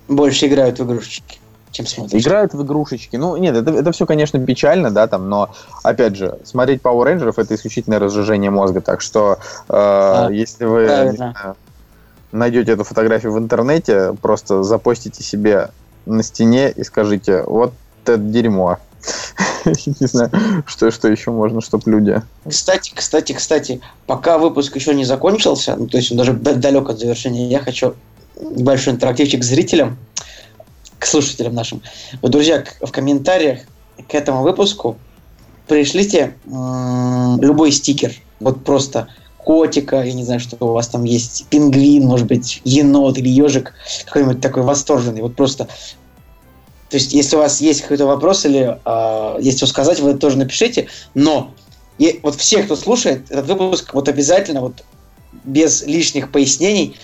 больше играют в игрушечки чем смотришь. Играют в игрушечки. Ну, нет, это, это все, конечно, печально, да, там, но, опять же, смотреть Power Rangers это исключительное разжижение мозга, так что, э, а, если вы знаю, найдете эту фотографию в интернете, просто запостите себе на стене и скажите, вот это дерьмо. Не знаю, что, что еще можно, чтобы люди... Кстати, кстати, кстати, пока выпуск еще не закончился, ну, то есть он даже далек от завершения, я хочу большой интерактивчик к зрителям к слушателям нашим. Вот, друзья, в комментариях к этому выпуску пришлите любой стикер. Вот просто котика, я не знаю, что у вас там есть, пингвин, может быть, енот или ежик, какой-нибудь такой восторженный. Вот просто то есть, если у вас есть какой-то вопрос или э, есть что сказать, вы тоже напишите. Но и вот все, кто слушает этот выпуск, вот обязательно вот без лишних пояснений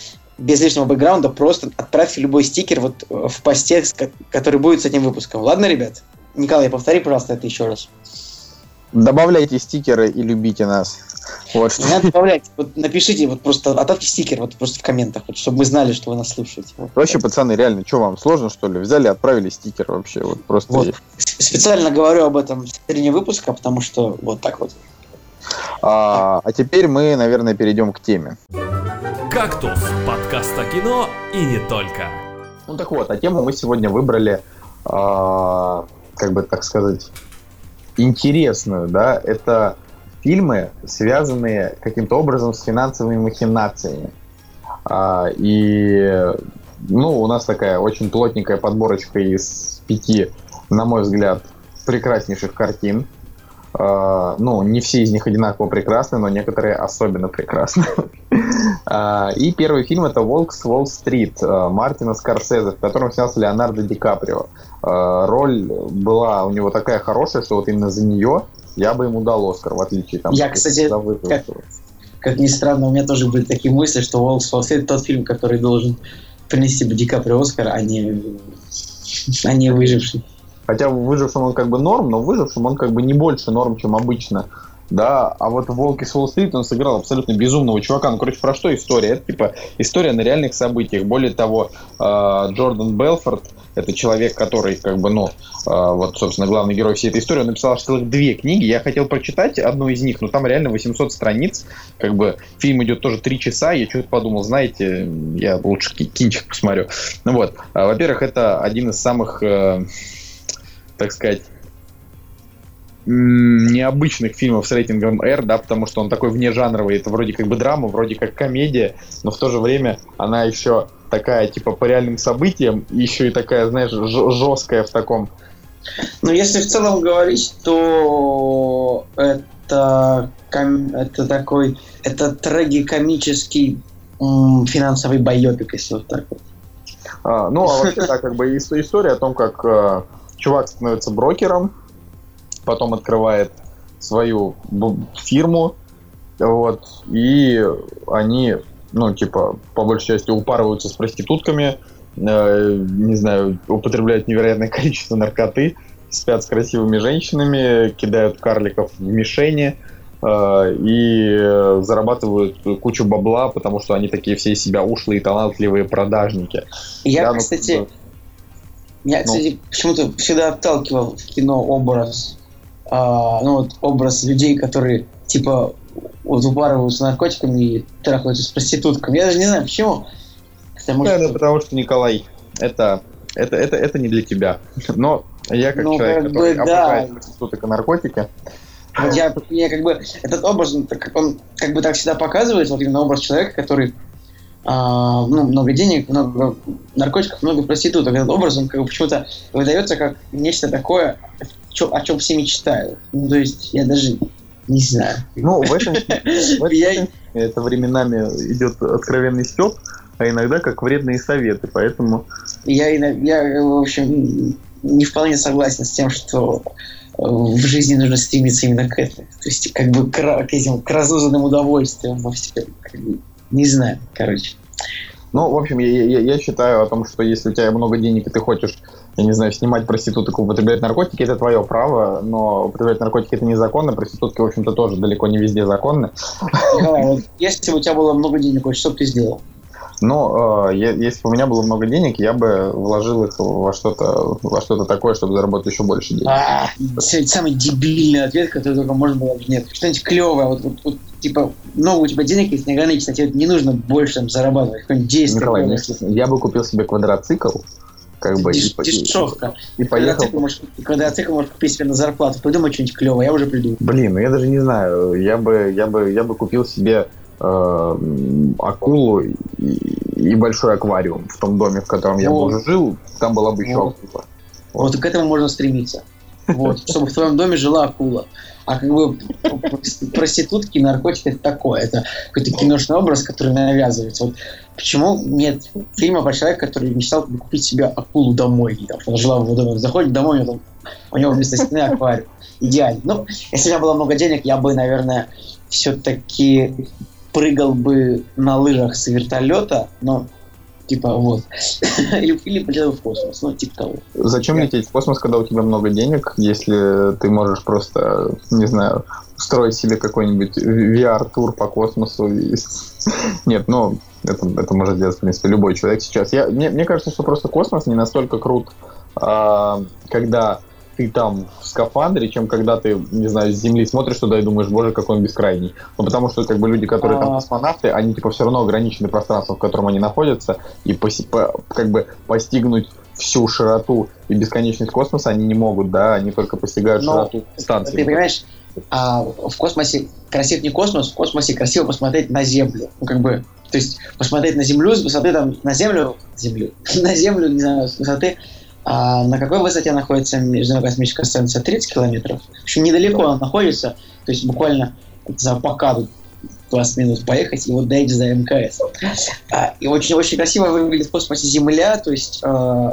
без лишнего бэкграунда просто отправьте любой стикер вот э, в посте, который будет с этим выпуском. Ладно, ребят? Николай, повтори, пожалуйста, это еще раз. Добавляйте стикеры и любите нас. Вот что. Надо добавлять. Вот напишите, вот просто отправьте стикер вот просто в комментах, вот, чтобы мы знали, что вы нас слушаете. Вот. Вообще, пацаны, реально, что вам сложно, что ли? Взяли, отправили стикер вообще. Вот просто. Вот. Специально говорю об этом в середине выпуска, потому что вот так вот. А, а теперь мы, наверное, перейдем к теме. «Кактус» – подкаст о кино и не только. Ну так вот, а тему мы сегодня выбрали, э, как бы так сказать, интересную, да, это фильмы, связанные каким-то образом с финансовыми махинациями. А, и, ну, у нас такая очень плотненькая подборочка из пяти, на мой взгляд, прекраснейших картин. Uh, ну, не все из них одинаково прекрасны, но некоторые особенно прекрасны. uh, и первый фильм это «Волк с Уолл-стрит» uh, Мартина Скорсезе, в котором снялся Леонардо Ди Каприо. Роль была у него такая хорошая, что вот именно за нее я бы ему дал Оскар, в отличие там, Я, кстати, как, как ни странно, у меня тоже были такие мысли, что «Волк с Уолл-стрит» тот фильм, который должен принести бы Ди Каприо Оскар, а не, а не выживший. Хотя выжившим он как бы норм, но выжившим он как бы не больше норм, чем обычно да, а вот в «Волке с Уолл-стрит» он сыграл абсолютно безумного чувака. Ну, короче, про что история? Это, типа, история на реальных событиях. Более того, э, Джордан Белфорд, это человек, который, как бы, ну, э, вот, собственно, главный герой всей этой истории, он написал целых две книги. Я хотел прочитать одну из них, но там реально 800 страниц. Как бы, фильм идет тоже три часа. Я что-то подумал, знаете, я лучше кинчик посмотрю. Ну вот, а, во-первых, это один из самых, э, так сказать, необычных фильмов с рейтингом R, да, потому что он такой внежанровый, это вроде как бы драма, вроде как комедия, но в то же время она еще такая, типа, по реальным событиям, еще и такая, знаешь, жесткая в таком... Ну, если в целом говорить, то это, ком... это такой, это трагикомический м- финансовый байопик, если вот так вот. А, ну, а вообще, да, как бы история о том, как э, чувак становится брокером, потом открывает свою фирму, вот, и они, ну, типа, по большей части упарываются с проститутками, э, не знаю, употребляют невероятное количество наркоты, спят с красивыми женщинами, кидают карликов в мишени, э, и зарабатывают кучу бабла, потому что они такие все из себя ушлые, талантливые продажники. Я, да, ну, кстати, меня, ну, кстати, почему-то всегда отталкивал в кино образ а, ну, вот, образ людей, которые, типа, вот, упарываются наркотиками и трахаются с проститутками. Я даже не знаю, почему. Потому, да, что... потому что, Николай, это, это, это, это не для тебя. Но я как ну, человек, как который бы, обожает да. проституток и наркотики, вот я, я как бы этот образ, он, он как бы так всегда показывает, вот именно образ человека, который а, ну, много денег, много наркотиков, много проституток. Этот образ, он как бы почему-то выдается как нечто такое, о чем все мечтают. Ну, то есть, я даже не знаю. Ну, в этом, в этом это временами идет откровенный стёб, а иногда как вредные советы, поэтому... Я, я, в общем, не вполне согласен с тем, что в жизни нужно стремиться именно к этому. То есть, как бы к, к этим к разузанным удовольствиям. Как бы, не знаю, короче. Ну, в общем, я, я, я считаю о том, что если у тебя много денег и ты хочешь, я не знаю, снимать проституток, употреблять наркотики, это твое право, но употреблять наркотики это незаконно, проститутки, в общем-то, тоже далеко не везде законны. Николай, вот если бы у тебя было много денег, что бы ты сделал? Ну, э, если бы у меня было много денег, я бы вложил их во что-то во что-то такое, чтобы заработать еще больше денег. А, самый дебильный ответ, который только можно было нет. Что-нибудь клевое, вот, вот, вот типа, много у тебя денег есть неограниченно, тебе не нужно больше там зарабатывать, какое-нибудь действие. Николай, ну, я бы купил себе квадроцикл, как бы, Деш, и, дешевка. И, и поехал. Квадроцикл можешь, квадроцикл можешь купить себе на зарплату. Придумай что-нибудь клевое, я уже приду. Блин, ну я даже не знаю. Я бы, я бы, я бы купил себе э, акулу и, и большой аквариум в том доме, в котором я вот. бы уже жил. Там была бы еще вот. акула. Вот. вот к этому можно стремиться. Вот, чтобы в твоем доме жила акула. А как бы проститутки, наркотики это такое. Это какой-то киношный образ, который навязывается. Вот почему нет фильма про человека, который мечтал купить себе акулу домой. И, там, он жила в доме, заходит домой, у него, у него вместо стены аквариум. Идеально. Ну, если у меня было много денег, я бы, наверное, все-таки прыгал бы на лыжах с вертолета, но Типа, вот. или, или полетел в космос, ну, типа того. Зачем лететь в космос, когда у тебя много денег, если ты можешь просто, не знаю, строить себе какой-нибудь VR-тур по космосу? И... Нет, ну, это, это может сделать, в принципе, любой человек сейчас. Я, мне, мне кажется, что просто космос не настолько крут, а, когда ты там в скафандре, чем когда ты, не знаю, с земли смотришь туда и думаешь, боже, какой он бескрайний. Ну, потому что, как бы, люди, которые там а. космонавты, они, типа, все равно ограничены пространством, в котором они находятся, и, по, по, как бы, постигнуть всю широту и бесконечность космоса они не могут, да, они только постигают Но, широту станции. Ты понимаешь, а в космосе красив не космос, в космосе красиво посмотреть на Землю. Ну, как бы, то есть посмотреть на Землю с высоты там, на Землю, Землю, на Землю, не знаю, с высоты а на какой высоте находится Международная космическая станция? 30 километров. В общем, недалеко она находится, то есть буквально за пока 20 минут поехать, и вот доедешь за МКС. А, и очень-очень красиво выглядит в космосе Земля, то есть э,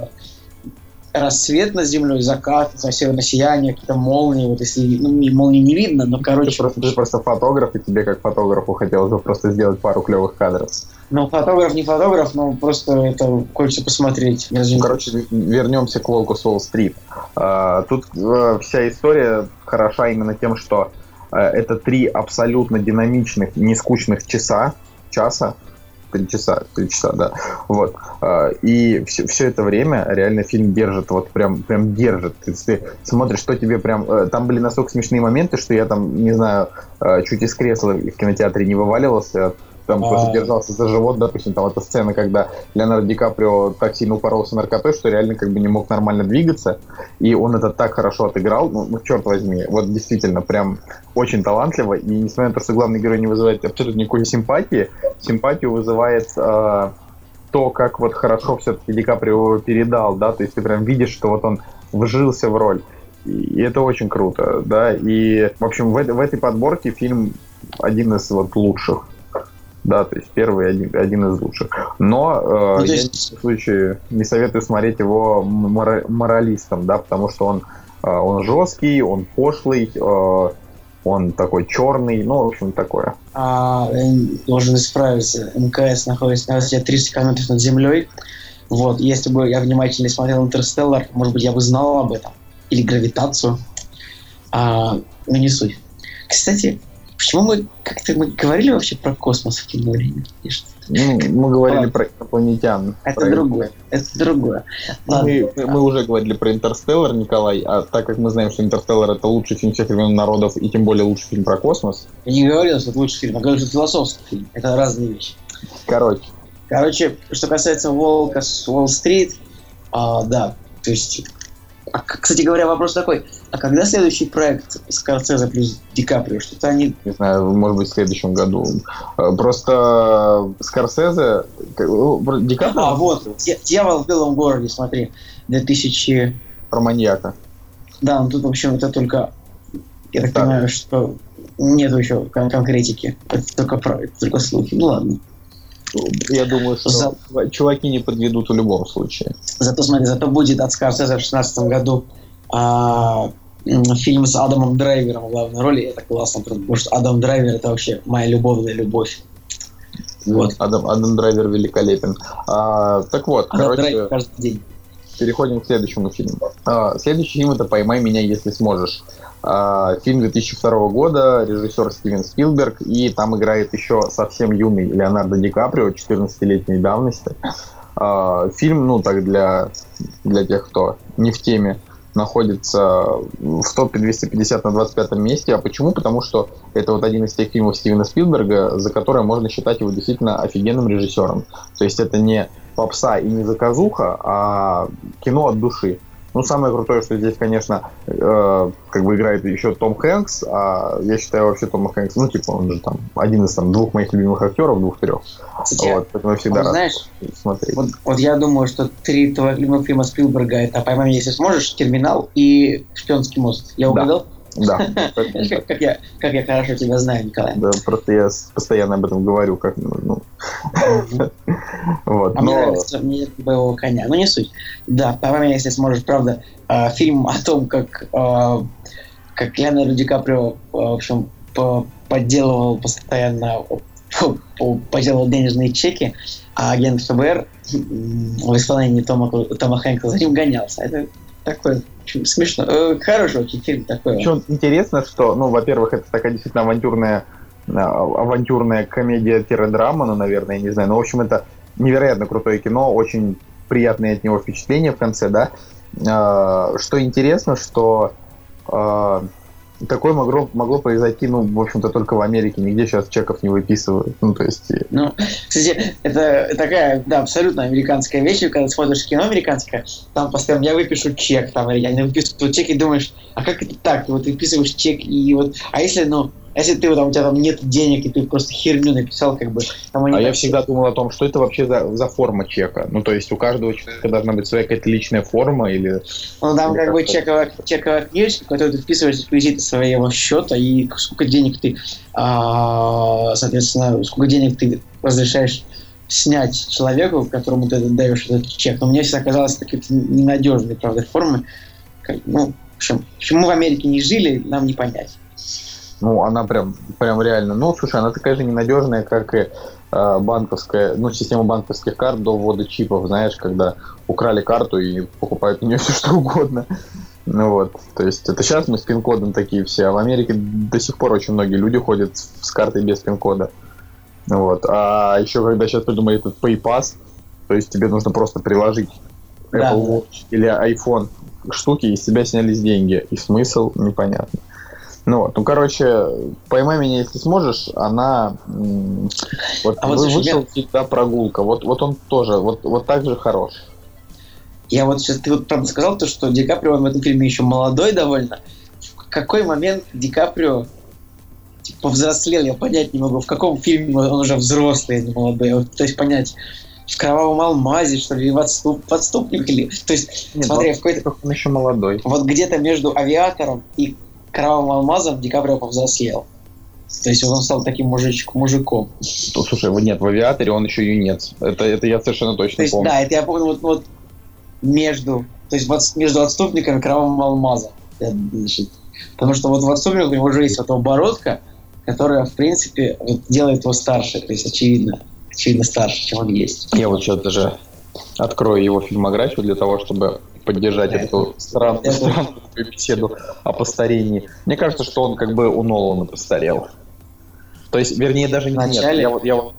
рассвет над землей, закат, северное сияние, какие-то молнии, вот если, ну, молнии не видно, но, короче... Ты просто, ты просто фотограф, и тебе как фотографу хотелось бы просто сделать пару клевых кадров. Ну, фотограф не фотограф, но просто это хочется посмотреть. Ну, короче, вернемся к Волку Солл-стрит. А, тут а, вся история хороша именно тем, что Э, это три абсолютно динамичных, нескучных часа, часа, три часа, три часа, да. Вот. Э, и все, все это время реально фильм держит, вот прям, прям держит. Ты, ты смотришь, что тебе прям... Э, там были настолько смешные моменты, что я там, не знаю, чуть из кресла в кинотеатре не вываливался там просто держался за живот, допустим, там эта сцена, когда Леонардо Ди Каприо так сильно упоролся наркотой, что реально как бы не мог нормально двигаться, и он это так хорошо отыграл, ну, ну черт возьми, вот действительно, прям очень талантливо, и несмотря на то, что главный герой не вызывает абсолютно никакой симпатии, симпатию вызывает э, то, как вот хорошо все-таки Ди Каприо передал, да, то есть ты прям видишь, что вот он вжился в роль. И это очень круто, да. И, в общем, в, в этой подборке фильм один из вот лучших. Да, то есть первый один, один из лучших. Но э, ну, есть... я в случае не советую смотреть его мора- моралистом, да, потому что он, э, он жесткий, он пошлый, э, он такой черный, ну, в общем, такое. А, должен исправиться. МКС находится на высоте 30 километров над землей. Вот, если бы я внимательно смотрел «Интерстеллар», может быть, я бы знал об этом. Или «Гравитацию». А, но не суть. Кстати, Почему мы как-то мы говорили вообще про космос в кино или Ну, мы говорили а, про инопланетян. Это про другое. Это другое. Мы, мы уже говорили про Интерстеллар, Николай, а так как мы знаем, что Интерстеллар это лучший фильм всех времен народов и тем более лучший фильм про космос. Я не говорил, что это лучший фильм, я говорил, что это философский фильм. Это разные вещи. Короче. Короче, что касается Волка с Уолл-стрит, а, да, то есть а, кстати говоря, вопрос такой. А когда следующий проект Скорсезе плюс Ди Каприо? Что-то они... Не знаю, может быть, в следующем году. Э, просто Скорсезе... Ну, Ди Каприо... А, вот. «Дьявол в белом городе», смотри. 2000... Про маньяка. Да, ну тут, в общем, это только... Я так да. понимаю, что нет еще кон- конкретики. Это только, про... это только слухи. Ну ладно. Я думаю, что За... чуваки не подведут в любом случае. Зато, смотри, зато будет от Скорсезе в 16 году а, фильм с Адамом Драйвером в главной роли. Это классно, потому что Адам Драйвер это вообще моя любовная любовь. Вот. Адам, Адам Драйвер великолепен. А, так вот, Адам короче, Драйвер каждый день. переходим к следующему фильму. А, следующий фильм это «Поймай меня, если сможешь». А, фильм 2002 года, режиссер Стивен Спилберг, и там играет еще совсем юный Леонардо Ди Каприо, 14-летней давности. А, фильм, ну так для, для тех, кто не в теме, находится в топе 250 на 25 месте. А почему? Потому что это вот один из тех фильмов Стивена Спилберга, за которые можно считать его действительно офигенным режиссером. То есть это не попса и не заказуха, а кино от души. Ну, самое крутое, что здесь, конечно, э, как бы играет еще Том Хэнкс, а я считаю вообще Тома Хэнкс, ну, типа, он же там один из там двух моих любимых актеров, двух-трех. Вот, поэтому я всегда вот, знаешь, смотреть. Вот, вот я думаю, что три твоих любимых фильма Спилберга это «Поймай если сможешь», «Терминал» и «Шпионский мост». Я угадал? Да. Да. Как я, как я хорошо тебя знаю, Николай. Да, просто я постоянно об этом говорю, как ну. Вот. А мне нравится мне боевого коня. Но не суть. Да, по если сможешь, правда, а, фильм о том, как а, как Леонардо Ди Каприо, в общем, подделывал постоянно поделал денежные чеки, а агент ФБР в исполнении Тома, Тома Хэнка за ним гонялся. Это такое смешно. Э, хороший очень фильм такой. Причем интересно, что, ну, во-первых, это такая действительно авантюрная а, авантюрная комедия-драма, ну, наверное, я не знаю. Но, в общем, это невероятно крутое кино, очень приятные от него впечатления в конце, да. А, что интересно, что а, такое могло, могло произойти, ну, в общем-то, только в Америке. Нигде сейчас чеков не выписывают. Ну, то есть... Ну, кстати, это такая, да, абсолютно американская вещь. Когда смотришь кино американское, там постоянно я выпишу чек, там, или я не выписываю чек и думаешь, а как это так? вот ты выписываешь чек, и вот... А если, ну, если ты там, у тебя там нет денег, и ты просто херню написал, как бы... Там а я всегда думал о том, что это вообще за, за форма чека. Ну, то есть у каждого человека должна быть своя какая-то личная форма или... Ну, там или как бы чековая, чековая книжка, которую ты вписываешь реквизиты своего счета, и сколько денег ты, а, соответственно, сколько денег ты разрешаешь снять человеку, которому ты даешь этот чек. Но мне всегда казалось, это ненадежные, правда, формы. Ну, в общем, почему в Америке не жили, нам не понять. Ну, она прям, прям реально. Ну, слушай, она такая же ненадежная, как и э, банковская, ну, система банковских карт до ввода чипов, знаешь, когда украли карту и покупают у нее все что угодно. Ну вот, то есть это сейчас мы с пин-кодом такие все, а в Америке до сих пор очень многие люди ходят с картой без пин-кода. Вот. А еще когда сейчас придумали этот PayPass, то есть тебе нужно просто приложить Да, Apple Watch или iPhone к штуке, и с тебя снялись деньги. И смысл непонятно. Ну вот, ну короче, поймай меня, если сможешь, она вот, А вот, вышел всегда прогулка. Вот, вот он тоже, вот, вот так же хорош. Я вот сейчас, ты вот правда сказал то, что Ди Каприо в этом фильме еще молодой довольно. В какой момент Ди Каприо типа, повзрослел, я понять не могу. В каком фильме он уже взрослый, а не молодой. Вот, то есть понять, в кровавом алмазе, что ли, в отступ, в отступник или... То есть, Нет, смотри, в какой-то, Он еще молодой. вот где-то между авиатором и кровавым алмазом Ди Каприо повзрослел. То есть он стал таким мужичком, мужиком. Ну, слушай, вот нет, в авиаторе он еще юнец. Это, это я совершенно точно То есть, помню. да, это я помню вот, вот между, то есть вот между отступником и кровавым алмазом. Значит, потому что вот в отступнике у него уже есть вот оборотка, которая, в принципе, вот делает его старше. То есть, очевидно, очевидно старше, чем он есть. Я вот сейчас даже открою его фильмографию для того, чтобы поддержать эту странную, странную беседу о постарении. Мне кажется, что он как бы у Нолана постарел. То есть, вернее, даже не нет. Вначале? Я вот, я вот-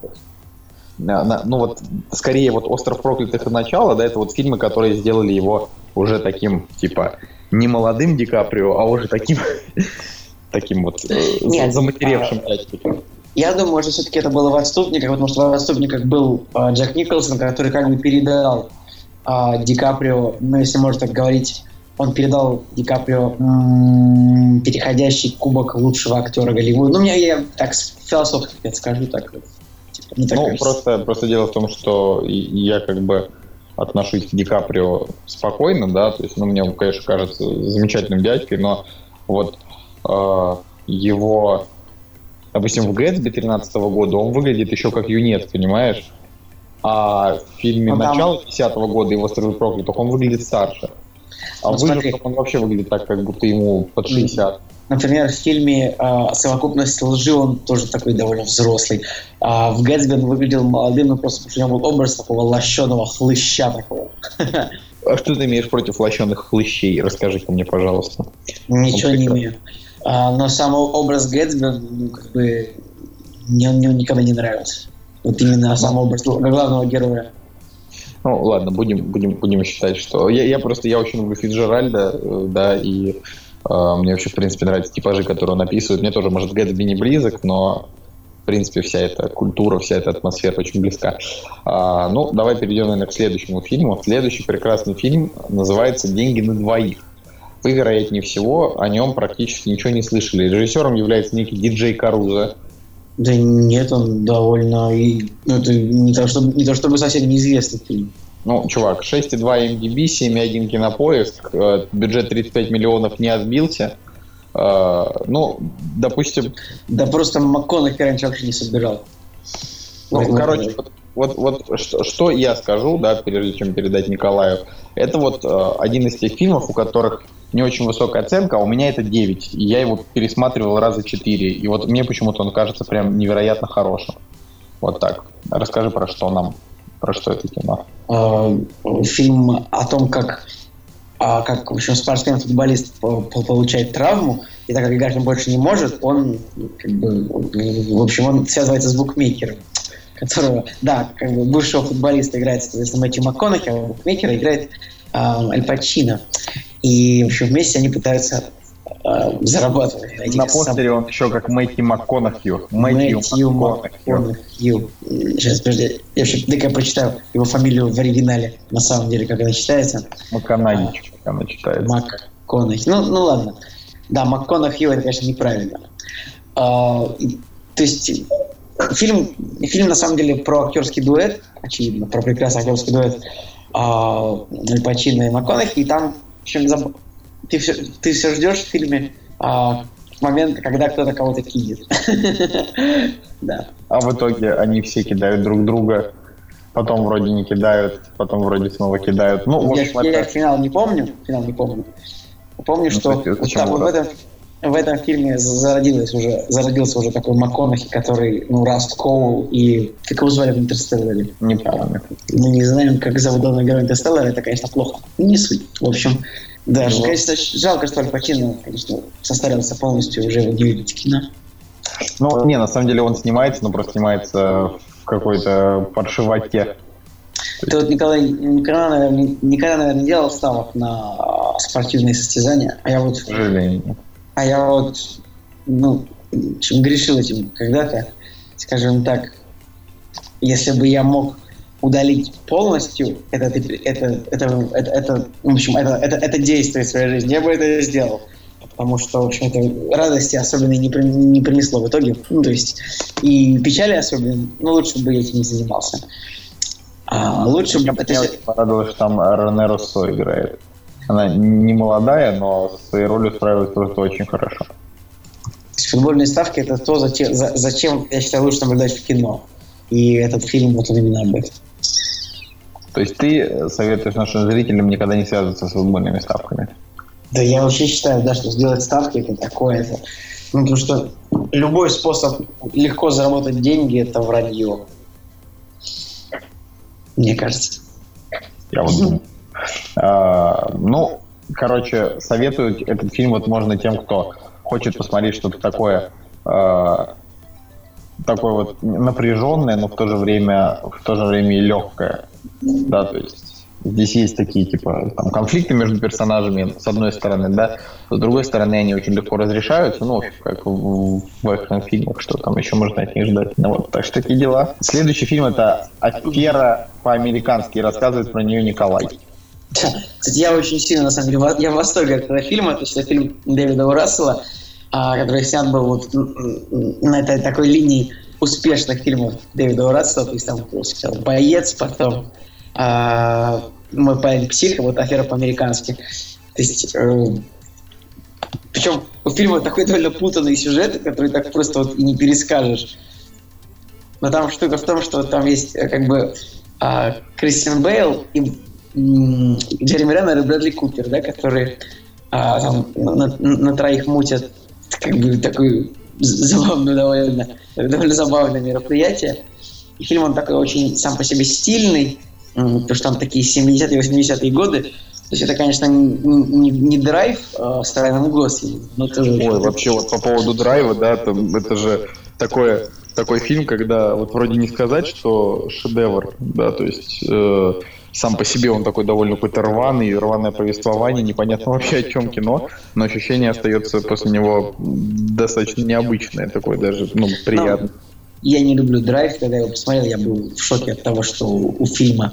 на- на- ну вот, скорее вот «Остров проклятых» и «Начало», да, это вот фильмы, которые сделали его уже таким, типа, не молодым Ди Каприо, а уже таким, таким вот э, Нет, заматеревшим дядькой. Я думаю, что все-таки это было в отступниках, потому что в отступниках был а, Джек Николсон, который как бы передал а, Ди Каприо, ну, если можно так говорить, он передал Ди Каприо м, переходящий кубок лучшего актера Голливуда. Ну, мне я так философски это скажу, так. Типа, мне так Ну, кажется. просто, просто дело в том, что я как бы отношусь к Ди Каприо спокойно, да, то есть, ну, мне он, конечно, кажется замечательным дядькой, но вот э, его, допустим, в Гэтсби 13 года он выглядит еще как юнец, понимаешь? А в фильме Ну, там- начала 10 года его «Остров проклятых» он выглядит старше. А Ну, в смотри. Он вообще выглядит так, как будто ему под 60. Например, в фильме а, «Совокупность лжи» он тоже такой довольно взрослый. А в «Гэтсби» он выглядел молодым, но просто потому что у него был образ такого лощеного хлыща такого. А что ты имеешь против лощеных хлыщей? Расскажи-ка мне, пожалуйста. Ничего не имею. А, но сам образ Гэтсби, ну, как бы, мне он никогда не нравился. Вот именно сам образ главного героя. Ну, ладно, будем, будем, будем считать, что... Я, я просто, я очень люблю Фиджеральда, э, да, и э, мне вообще, в принципе, нравятся типажи, которые он описывает. Мне тоже, может, Гэтсби не близок, но, в принципе, вся эта культура, вся эта атмосфера очень близка. А, ну, давай перейдем, наверное, к следующему фильму. Следующий прекрасный фильм называется «Деньги на двоих». Вы, вероятнее всего, о нем практически ничего не слышали. Режиссером является некий диджей Каруза. Да нет, он довольно... и- ну, это не то, чтобы, не то чтобы совсем неизвестный фильм. Ну, чувак, 6,2 MDB, 7,1 кинопоиск, э, бюджет 35 миллионов не отбился. Э, ну, допустим, Да просто МакКонахи раньше вообще не собирал. ну, Поэтому- короче, вот, вот, вот что, что я скажу, да, прежде чем передать Николаю, это вот э, один из тех фильмов, у которых не очень высокая оценка, а у меня это 9. И я его пересматривал раза 4. И вот мне почему-то он кажется прям невероятно хорошим. Вот так. Расскажи про что нам, про что это кино. э, фильм о том, как, а, как в общем, спортсмен-футболист по- по- получает травму, и так как играть он больше не может, он, как бы, в общем, он связывается с букмекером, которого, да, как бы бывшего футболиста играет, соответственно, Мэтью МакКонахи, а букмекера играет а, Аль Пачино. И, общем, вместе они пытаются а, зарабатывать на На сам- постере он еще как Мэтью МакКонахью. Мэтью Мэтью МакКонахью. МакКонахью. Сейчас, подожди, я вообще дай-ка я прочитаю его фамилию в оригинале, на самом деле, как она читается. Маканагич, как она читается. МакКонахи. Ну, ну ладно. Да, МакКонахью это, конечно, неправильно. А, то есть фильм, фильм на самом деле про актерский дуэт, очевидно, про прекрасный актерский дуэт а, Аль Пачино и МакКонахи, и там, общем, заб- ты все, ты все ждешь в фильме а, момента, когда кто-то кого-то кинет. Да. А в итоге они все кидают друг друга, потом вроде не кидают, потом вроде снова кидают. Ну, Я, общем, я это... финал не помню, финал не помню. Помню, Ну, что зачем- вот так вот в этом, в этом фильме зародилось уже, зародился уже такой МакКонахи, который, ну, Раст Коул и... Как его звали в Интерстелларе? Не помню. Мы не знаем, как зовут главного героя Интерстеллара, это, конечно, плохо. Не суть. В общем, Да, ну, конечно, жалко, что Аль Пачино, конечно, состарился полностью, уже его не видеть в кино. Ну, не, на самом деле он снимается, но просто снимается в какой-то паршивоте. Ты вот никогда, никогда, наверное, никогда, наверное, не делал ставок на спортивные состязания, а я вот... К сожалению. А я вот, ну, чем грешил этим когда-то, скажем так, если бы я мог удалить полностью это, это, это, это, это, в общем, это, это, это действие в своей жизни, я бы это сделал. Потому что, в общем, это радости особенно не, при, не принесло в итоге. Ну, то есть, и печали особенно, ну, лучше бы я этим не занимался. А, лучше бы... Это... Мне порадовалось, что там Рене Руссо играет. Она не молодая, но своей ролью справилась просто очень хорошо. Футбольные ставки это то, зачем, за, зачем я считаю лучше наблюдать в кино. И этот фильм вот он именно об этом. То есть ты советуешь нашим зрителям никогда не связываться с футбольными ставками? Да я вообще считаю, да, что сделать ставки это такое-то. Ну, потому что любой способ легко заработать деньги это вранье. Мне кажется. Я вот думаю. А, ну, короче, советую этот фильм вот можно тем, кто хочет посмотреть что-то такое а, такое вот напряженное, но в то же время в то же время и легкое. Да, то есть здесь есть такие типа там, конфликты между персонажами с одной стороны, да, с другой стороны они очень легко разрешаются, ну как в, в экшн-фильмах, что там еще можно от них ждать. Ну, вот, так что такие дела. Следующий фильм это «Афера по-американски», рассказывает про нее Николай. Кстати, я очень сильно, на самом деле, я в восторге от этого фильма, то есть это фильм Дэвида Урассела, а, который снят был вот на этой такой линии успешных фильмов Дэвида Урассела, то есть там сначала «Боец», потом а, «Мой парень псих», вот «Афера по-американски». То есть э, причем у фильма такой довольно путанный сюжет, который так просто вот и не перескажешь. Но там штука в том, что там есть э, как бы э, Кристиан Бейл и Джереми Реннер и Брэдли Купер, да, которые а, там, на, на троих мутят как бы такое забавное довольно, довольно забавное мероприятие. И фильм он такой очень сам по себе стильный, потому что там такие 70-е, 80-е годы. То есть это, конечно, не, не, не драйв а, с Райаном Гослингом, но тоже... Ой, вообще вот по поводу драйва, да, там, это же такое, такой фильм, когда вот вроде не сказать, что шедевр, да, то есть... Э, сам по себе он такой довольно какой-то рваный, рваное повествование, непонятно вообще о чем кино, но ощущение остается после него достаточно необычное, такое даже, ну, приятно. Но я не люблю драйв, когда я его посмотрел, я был в шоке от того, что у фильма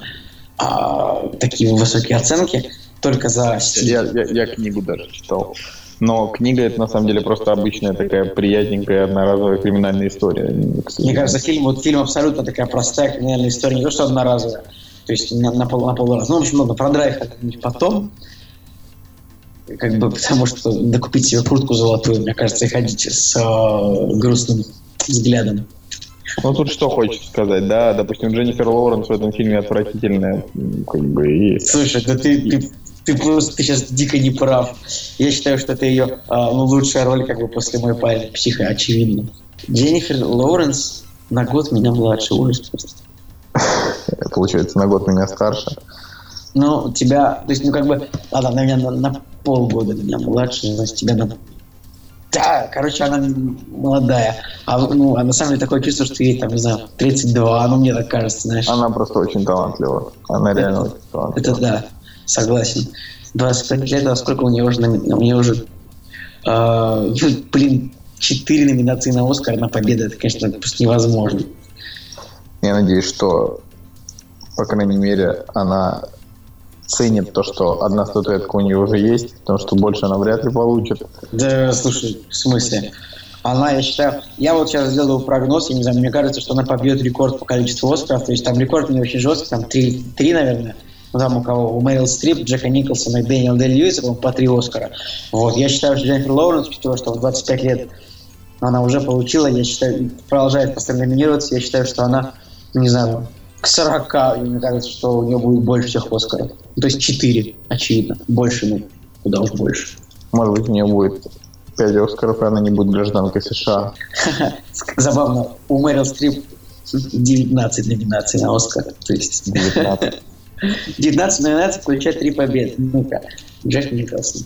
а, такие высокие оценки только за Я, я, я книгу даже читал. Но книга это на самом деле просто обычная такая приятненькая одноразовая криминальная история. Мне кажется, фильм, вот фильм абсолютно такая простая криминальная история, не то что одноразовая. То есть на, на, пол, на полраз. Ну, в общем, много про драйв потом. Как бы, потому что докупить себе куртку золотую, мне кажется, и ходить с э, грустным взглядом. Ну, тут что хочешь сказать, да? Допустим, Дженнифер Лоуренс в этом фильме отвратительная. Как бы, и... Слушай, да ты, ты, ты просто ты сейчас дико не прав. Я считаю, что это ее а, ну, лучшая роль как бы после «Мой парень психа», очевидно. Дженнифер Лоуренс на год меня младше, ужас просто. Получается, на год меня старше. Ну, тебя, то есть, ну, как бы, ладно, на меня на, на полгода меня младше, значит, тебя на... Да, короче, она молодая. А, ну, а на самом деле такое чувство, что ей, там, не знаю, 32, ну, мне так кажется, знаешь. Она просто очень талантлива. Она реально это, очень талантлива. Это да, согласен. 25 лет, а сколько у нее уже, у нее уже, э, блин, 4 номинации на Оскар на победу, это, конечно, просто невозможно. Я надеюсь, что, по крайней мере, она ценит то, что одна статуэтка у нее уже есть, потому что больше она вряд ли получит. Да, слушай, в смысле? Она, я считаю, я вот сейчас сделаю прогноз, я не знаю, мне кажется, что она побьет рекорд по количеству Оскаров, то есть там рекорд не очень жесткий, там три, три наверное, ну, там у кого, у Мэрил Стрип, Джека Николсона и Дэниел Дэй Льюиса, по три Оскара. Вот, я считаю, что Дженнифер Лоуренс, учитывая, что в 25 лет она уже получила, я считаю, продолжает постоянно номинироваться, я считаю, что она не знаю, к 40, и мне кажется, что у нее будет больше всех Оскаров. То есть 4, очевидно. Больше, ну, куда уж больше. Может быть, у нее будет 5 Оскаров, и она не будет гражданкой США. Забавно, у Мэрил Стрип 19 номинаций на Оскар. То есть 19. 19 номинаций включает три победы. Ну-ка, Джек Николсон.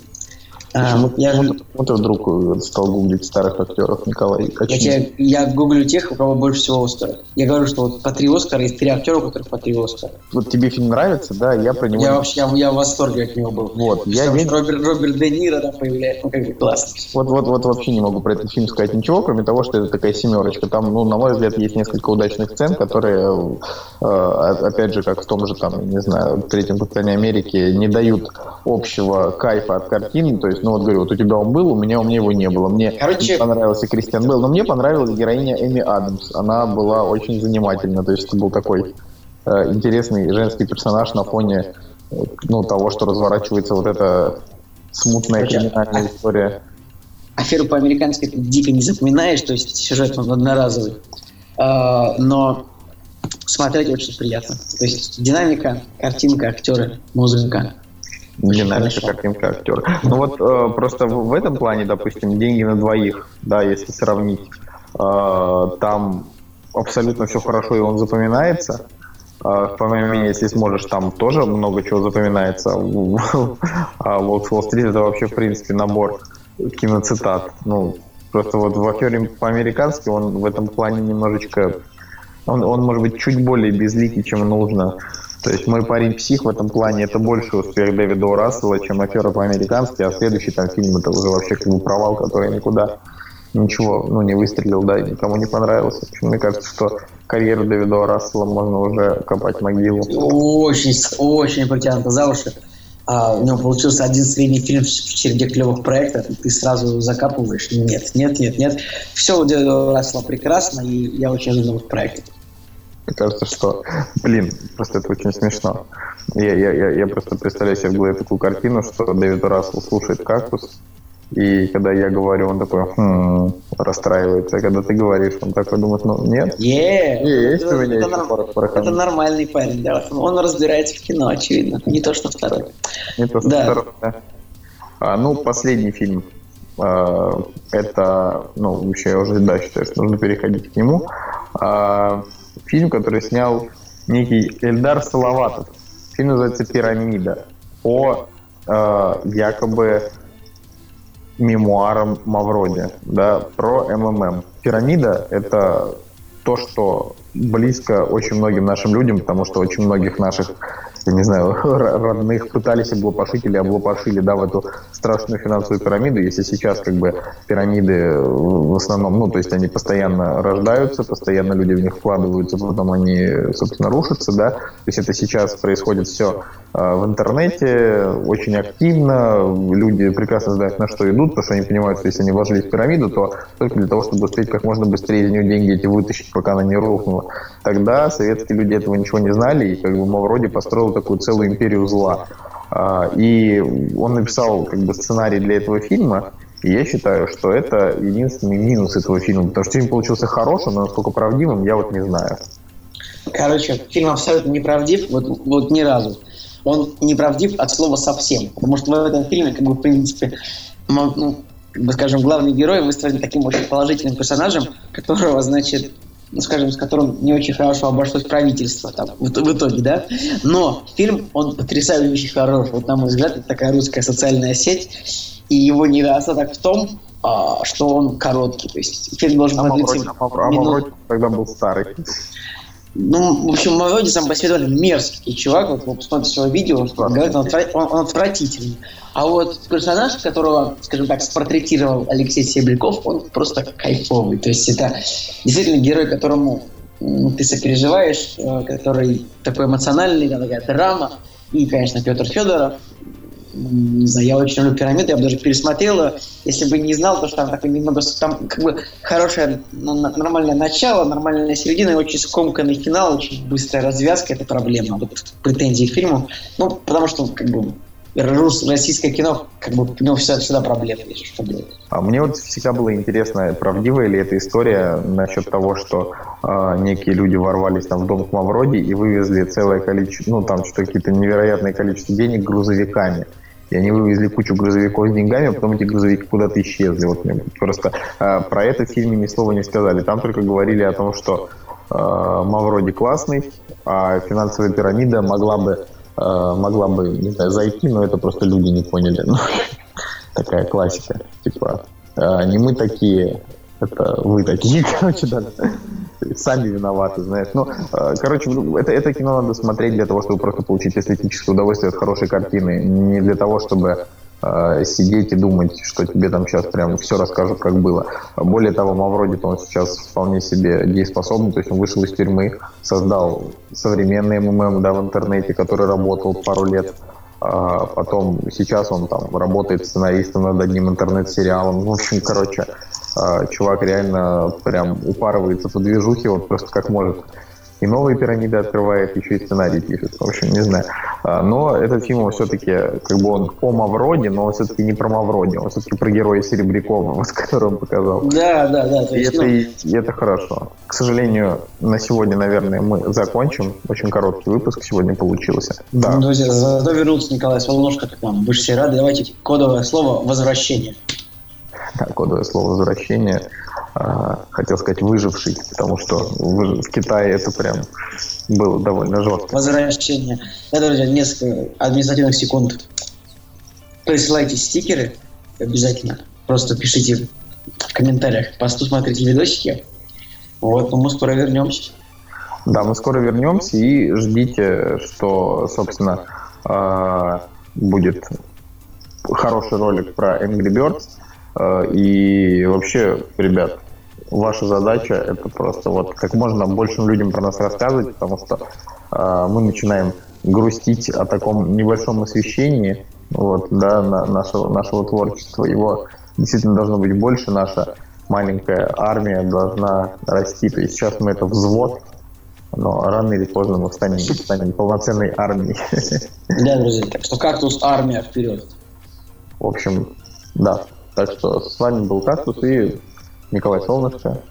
А, вот я же... Вот я вдруг э, стал гуглить старых актеров Николай Я, тебе, я гуглю тех, у кого больше всего Оскаров. Я говорю, что вот по три Оскара есть три актера, у которых по три Оскара. Вот тебе фильм нравится, да? Я про него... Я вообще, я, я в восторге от него был. Вот, я не... Роберт, Роберт Де Ниро там появляется, ну как бы классно. Вот, вот, вот вообще не могу про этот фильм сказать ничего, кроме того, что это такая семерочка. Там, ну, на мой взгляд, есть несколько удачных сцен, которые, э, опять же, как в том же, там, не знаю, третьем капитане Америки, не дают общего кайфа от картины, то есть ну вот говорю, вот у тебя он был, у меня у меня его не было. Мне Короче... понравился Кристиан Белл, но мне понравилась героиня Эми Адамс. Она была очень занимательна, то есть это был такой э, интересный женский персонаж на фоне ну, того, что разворачивается вот эта смутная Короче, криминальная а... история. Аферу по-американски ты дико не запоминаешь, то есть сюжет он одноразовый. Uh, но смотреть очень приятно. То есть динамика, картинка, актеры, музыка. Нравится картинка актер. Ну вот э, просто в, в этом плане, допустим, деньги на двоих, да, если сравнить, э, там абсолютно все хорошо и он запоминается. Э, по моему мнению, если сможешь, там тоже много чего запоминается. А Волк Уолл-стрит это вообще, в принципе, набор киноцитат. Ну, просто вот в афере по-американски он в этом плане немножечко... Он, он может быть чуть более безликий, чем нужно. То есть мой парень псих в этом плане это больше успех Дэвида О. Чем афера по-американски, а следующий там фильм это уже вообще как бы провал, который никуда ничего ну, не выстрелил, да, и никому не понравился. Мне кажется, что карьеру Дэвида О. Можно уже копать могилу. Очень, очень протянуто за уши. А, у него получился один средний фильм в череде клевых проектов, и ты сразу закапываешь. Нет, нет, нет, нет. Все у Дэвида Рассела прекрасно, и я очень жду новых проектов. Мне кажется, что, блин, просто это очень смешно. Я, я, я, я просто представляю себе в голове такую картину, что Дэвид Рассел слушает «Кактус», и когда я говорю, он такой хм, расстраивается. А когда ты говоришь, он такой думает, ну нет. Yeah. Есть это, у меня это, норм... это нормальный парень, да. Он разбирается в кино, очевидно. Не то, что второй. Не то, что да. второй, да. А, ну, последний фильм. А, это, ну, вообще я уже да, считаю, что нужно переходить к нему. А, фильм, который снял некий Эльдар Салаватов. Фильм называется «Пирамида» по э, якобы мемуарам Мавроди, да, про МММ. «Пирамида» — это то, что близко очень многим нашим людям, потому что очень многих наших я не знаю, родных пытались облапошить или облапошили, да, в эту страшную финансовую пирамиду. Если сейчас как бы пирамиды в основном, ну, то есть они постоянно рождаются, постоянно люди в них вкладываются, потом они, собственно, рушатся, да. То есть это сейчас происходит все а, в интернете, очень активно, люди прекрасно знают, на что идут, потому что они понимают, что если они вложили в пирамиду, то только для того, чтобы успеть как можно быстрее из нее деньги эти вытащить, пока она не рухнула. Тогда советские люди этого ничего не знали, и как бы Мавроди построил такую целую империю зла. А, и он написал как бы сценарий для этого фильма, и я считаю, что это единственный минус этого фильма, потому что фильм получился хорошим, но насколько правдивым, я вот не знаю. Короче, фильм абсолютно неправдив, вот, вот ни разу. Он неправдив от слова совсем, потому что в этом фильме, как бы, в принципе, ну, как бы, скажем, главный герой выстроен таким очень положительным персонажем, которого, значит, ну, скажем, с которым не очень хорошо обошлось правительство там, в, в итоге, да. Но фильм, он потрясающе хорош. Вот, на мой взгляд, это такая русская социальная сеть. И его недостаток в том, а, что он короткий. То есть фильм должен а продлиться... А Мавроди тогда был старый. Ну, в общем, Мавроди сам по себе довольно мерзкий чувак. Вот вы посмотрите его видео, он, говорит, он, он, он отвратительный. А вот персонаж, которого, скажем так, спортретировал Алексей Себряков, он просто кайфовый. То есть это действительно герой, которому ты сопереживаешь, э, который такой эмоциональный, такая драма. И, конечно, Петр Федоров. Не знаю, я очень люблю пирамиды, я бы даже пересмотрела, если бы не знал, то что там такое немного, там как бы хорошее, нормальное начало, нормальная середина и очень скомканный финал, очень быстрая развязка, это проблема. Вот претензии к фильму. Ну, потому что как бы российское кино, как бы, ну, всегда, всегда проблема, делать. А мне вот всегда было интересно, правдивая ли эта история насчет того, что э, некие люди ворвались там в дом к Мавроди и вывезли целое количество, ну, там что-то какие-то невероятное количество денег грузовиками. И они вывезли кучу грузовиков с деньгами, а потом эти грузовики куда-то исчезли. Вот просто э, про это в фильме ни слова не сказали. Там только говорили о том, что э, Мавроди классный, а финансовая пирамида могла бы могла бы, не знаю, зайти, но это просто люди не поняли. Ну, такая классика. Типа, не мы такие, это вы такие, короче, да. Сами виноваты, знаешь. Ну, короче, это, это кино надо смотреть для того, чтобы просто получить эстетическое удовольствие от хорошей картины. Не для того, чтобы э, сидеть и думать, что тебе там сейчас прям все расскажут, как было. Более того, Мавроди, он сейчас вполне себе дееспособный, то есть он вышел из тюрьмы, создал современный МММ да, в интернете, который работал пару лет. А потом сейчас он там работает сценаристом над одним интернет-сериалом. В общем, короче, а, чувак реально прям упарывается по движухе, вот просто как может. И новые пирамиды открывает, еще и сценарий пишет. В общем, не знаю. А, но этот фильм все-таки, как бы он о Мавроде, но он все-таки не про Мавроде, он все-таки про героя Серебрякова, с которым он показал. Да, да, да. И это, ну... и это хорошо. К сожалению, на сегодня, наверное, мы закончим. Очень короткий выпуск сегодня получился. Да. Ну, друзья, зато вернулся Николай Солнышко к нам. Вы же все рады. Давайте кодовое слово «возвращение». Да, кодовое слово «возвращение». А, хотел сказать выживший, потому что в, Китае это прям было довольно жестко. Возвращение. Это, друзья, несколько административных секунд. Присылайте стикеры обязательно. Просто пишите в комментариях, посту смотрите видосики. Вот, мы скоро вернемся. Да, мы скоро вернемся и ждите, что, собственно, а, будет хороший ролик про Angry Birds. А, и вообще, ребят, ваша задача это просто вот как можно большим людям про нас рассказывать, потому что э, мы начинаем грустить о таком небольшом освещении вот, да, на, нашего, нашего творчества. Его действительно должно быть больше, наша маленькая армия должна расти. То есть сейчас мы это взвод, но рано или поздно мы станем, станем полноценной армией. Да, друзья, так что кактус армия вперед. В общем, да. Так что с вами был кактус и Николай Солнышко.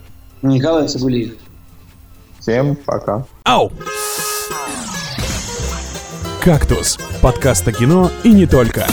Николай Цибулиев. Всем пока. Ау! «Кактус» – подкаст о кино и не только.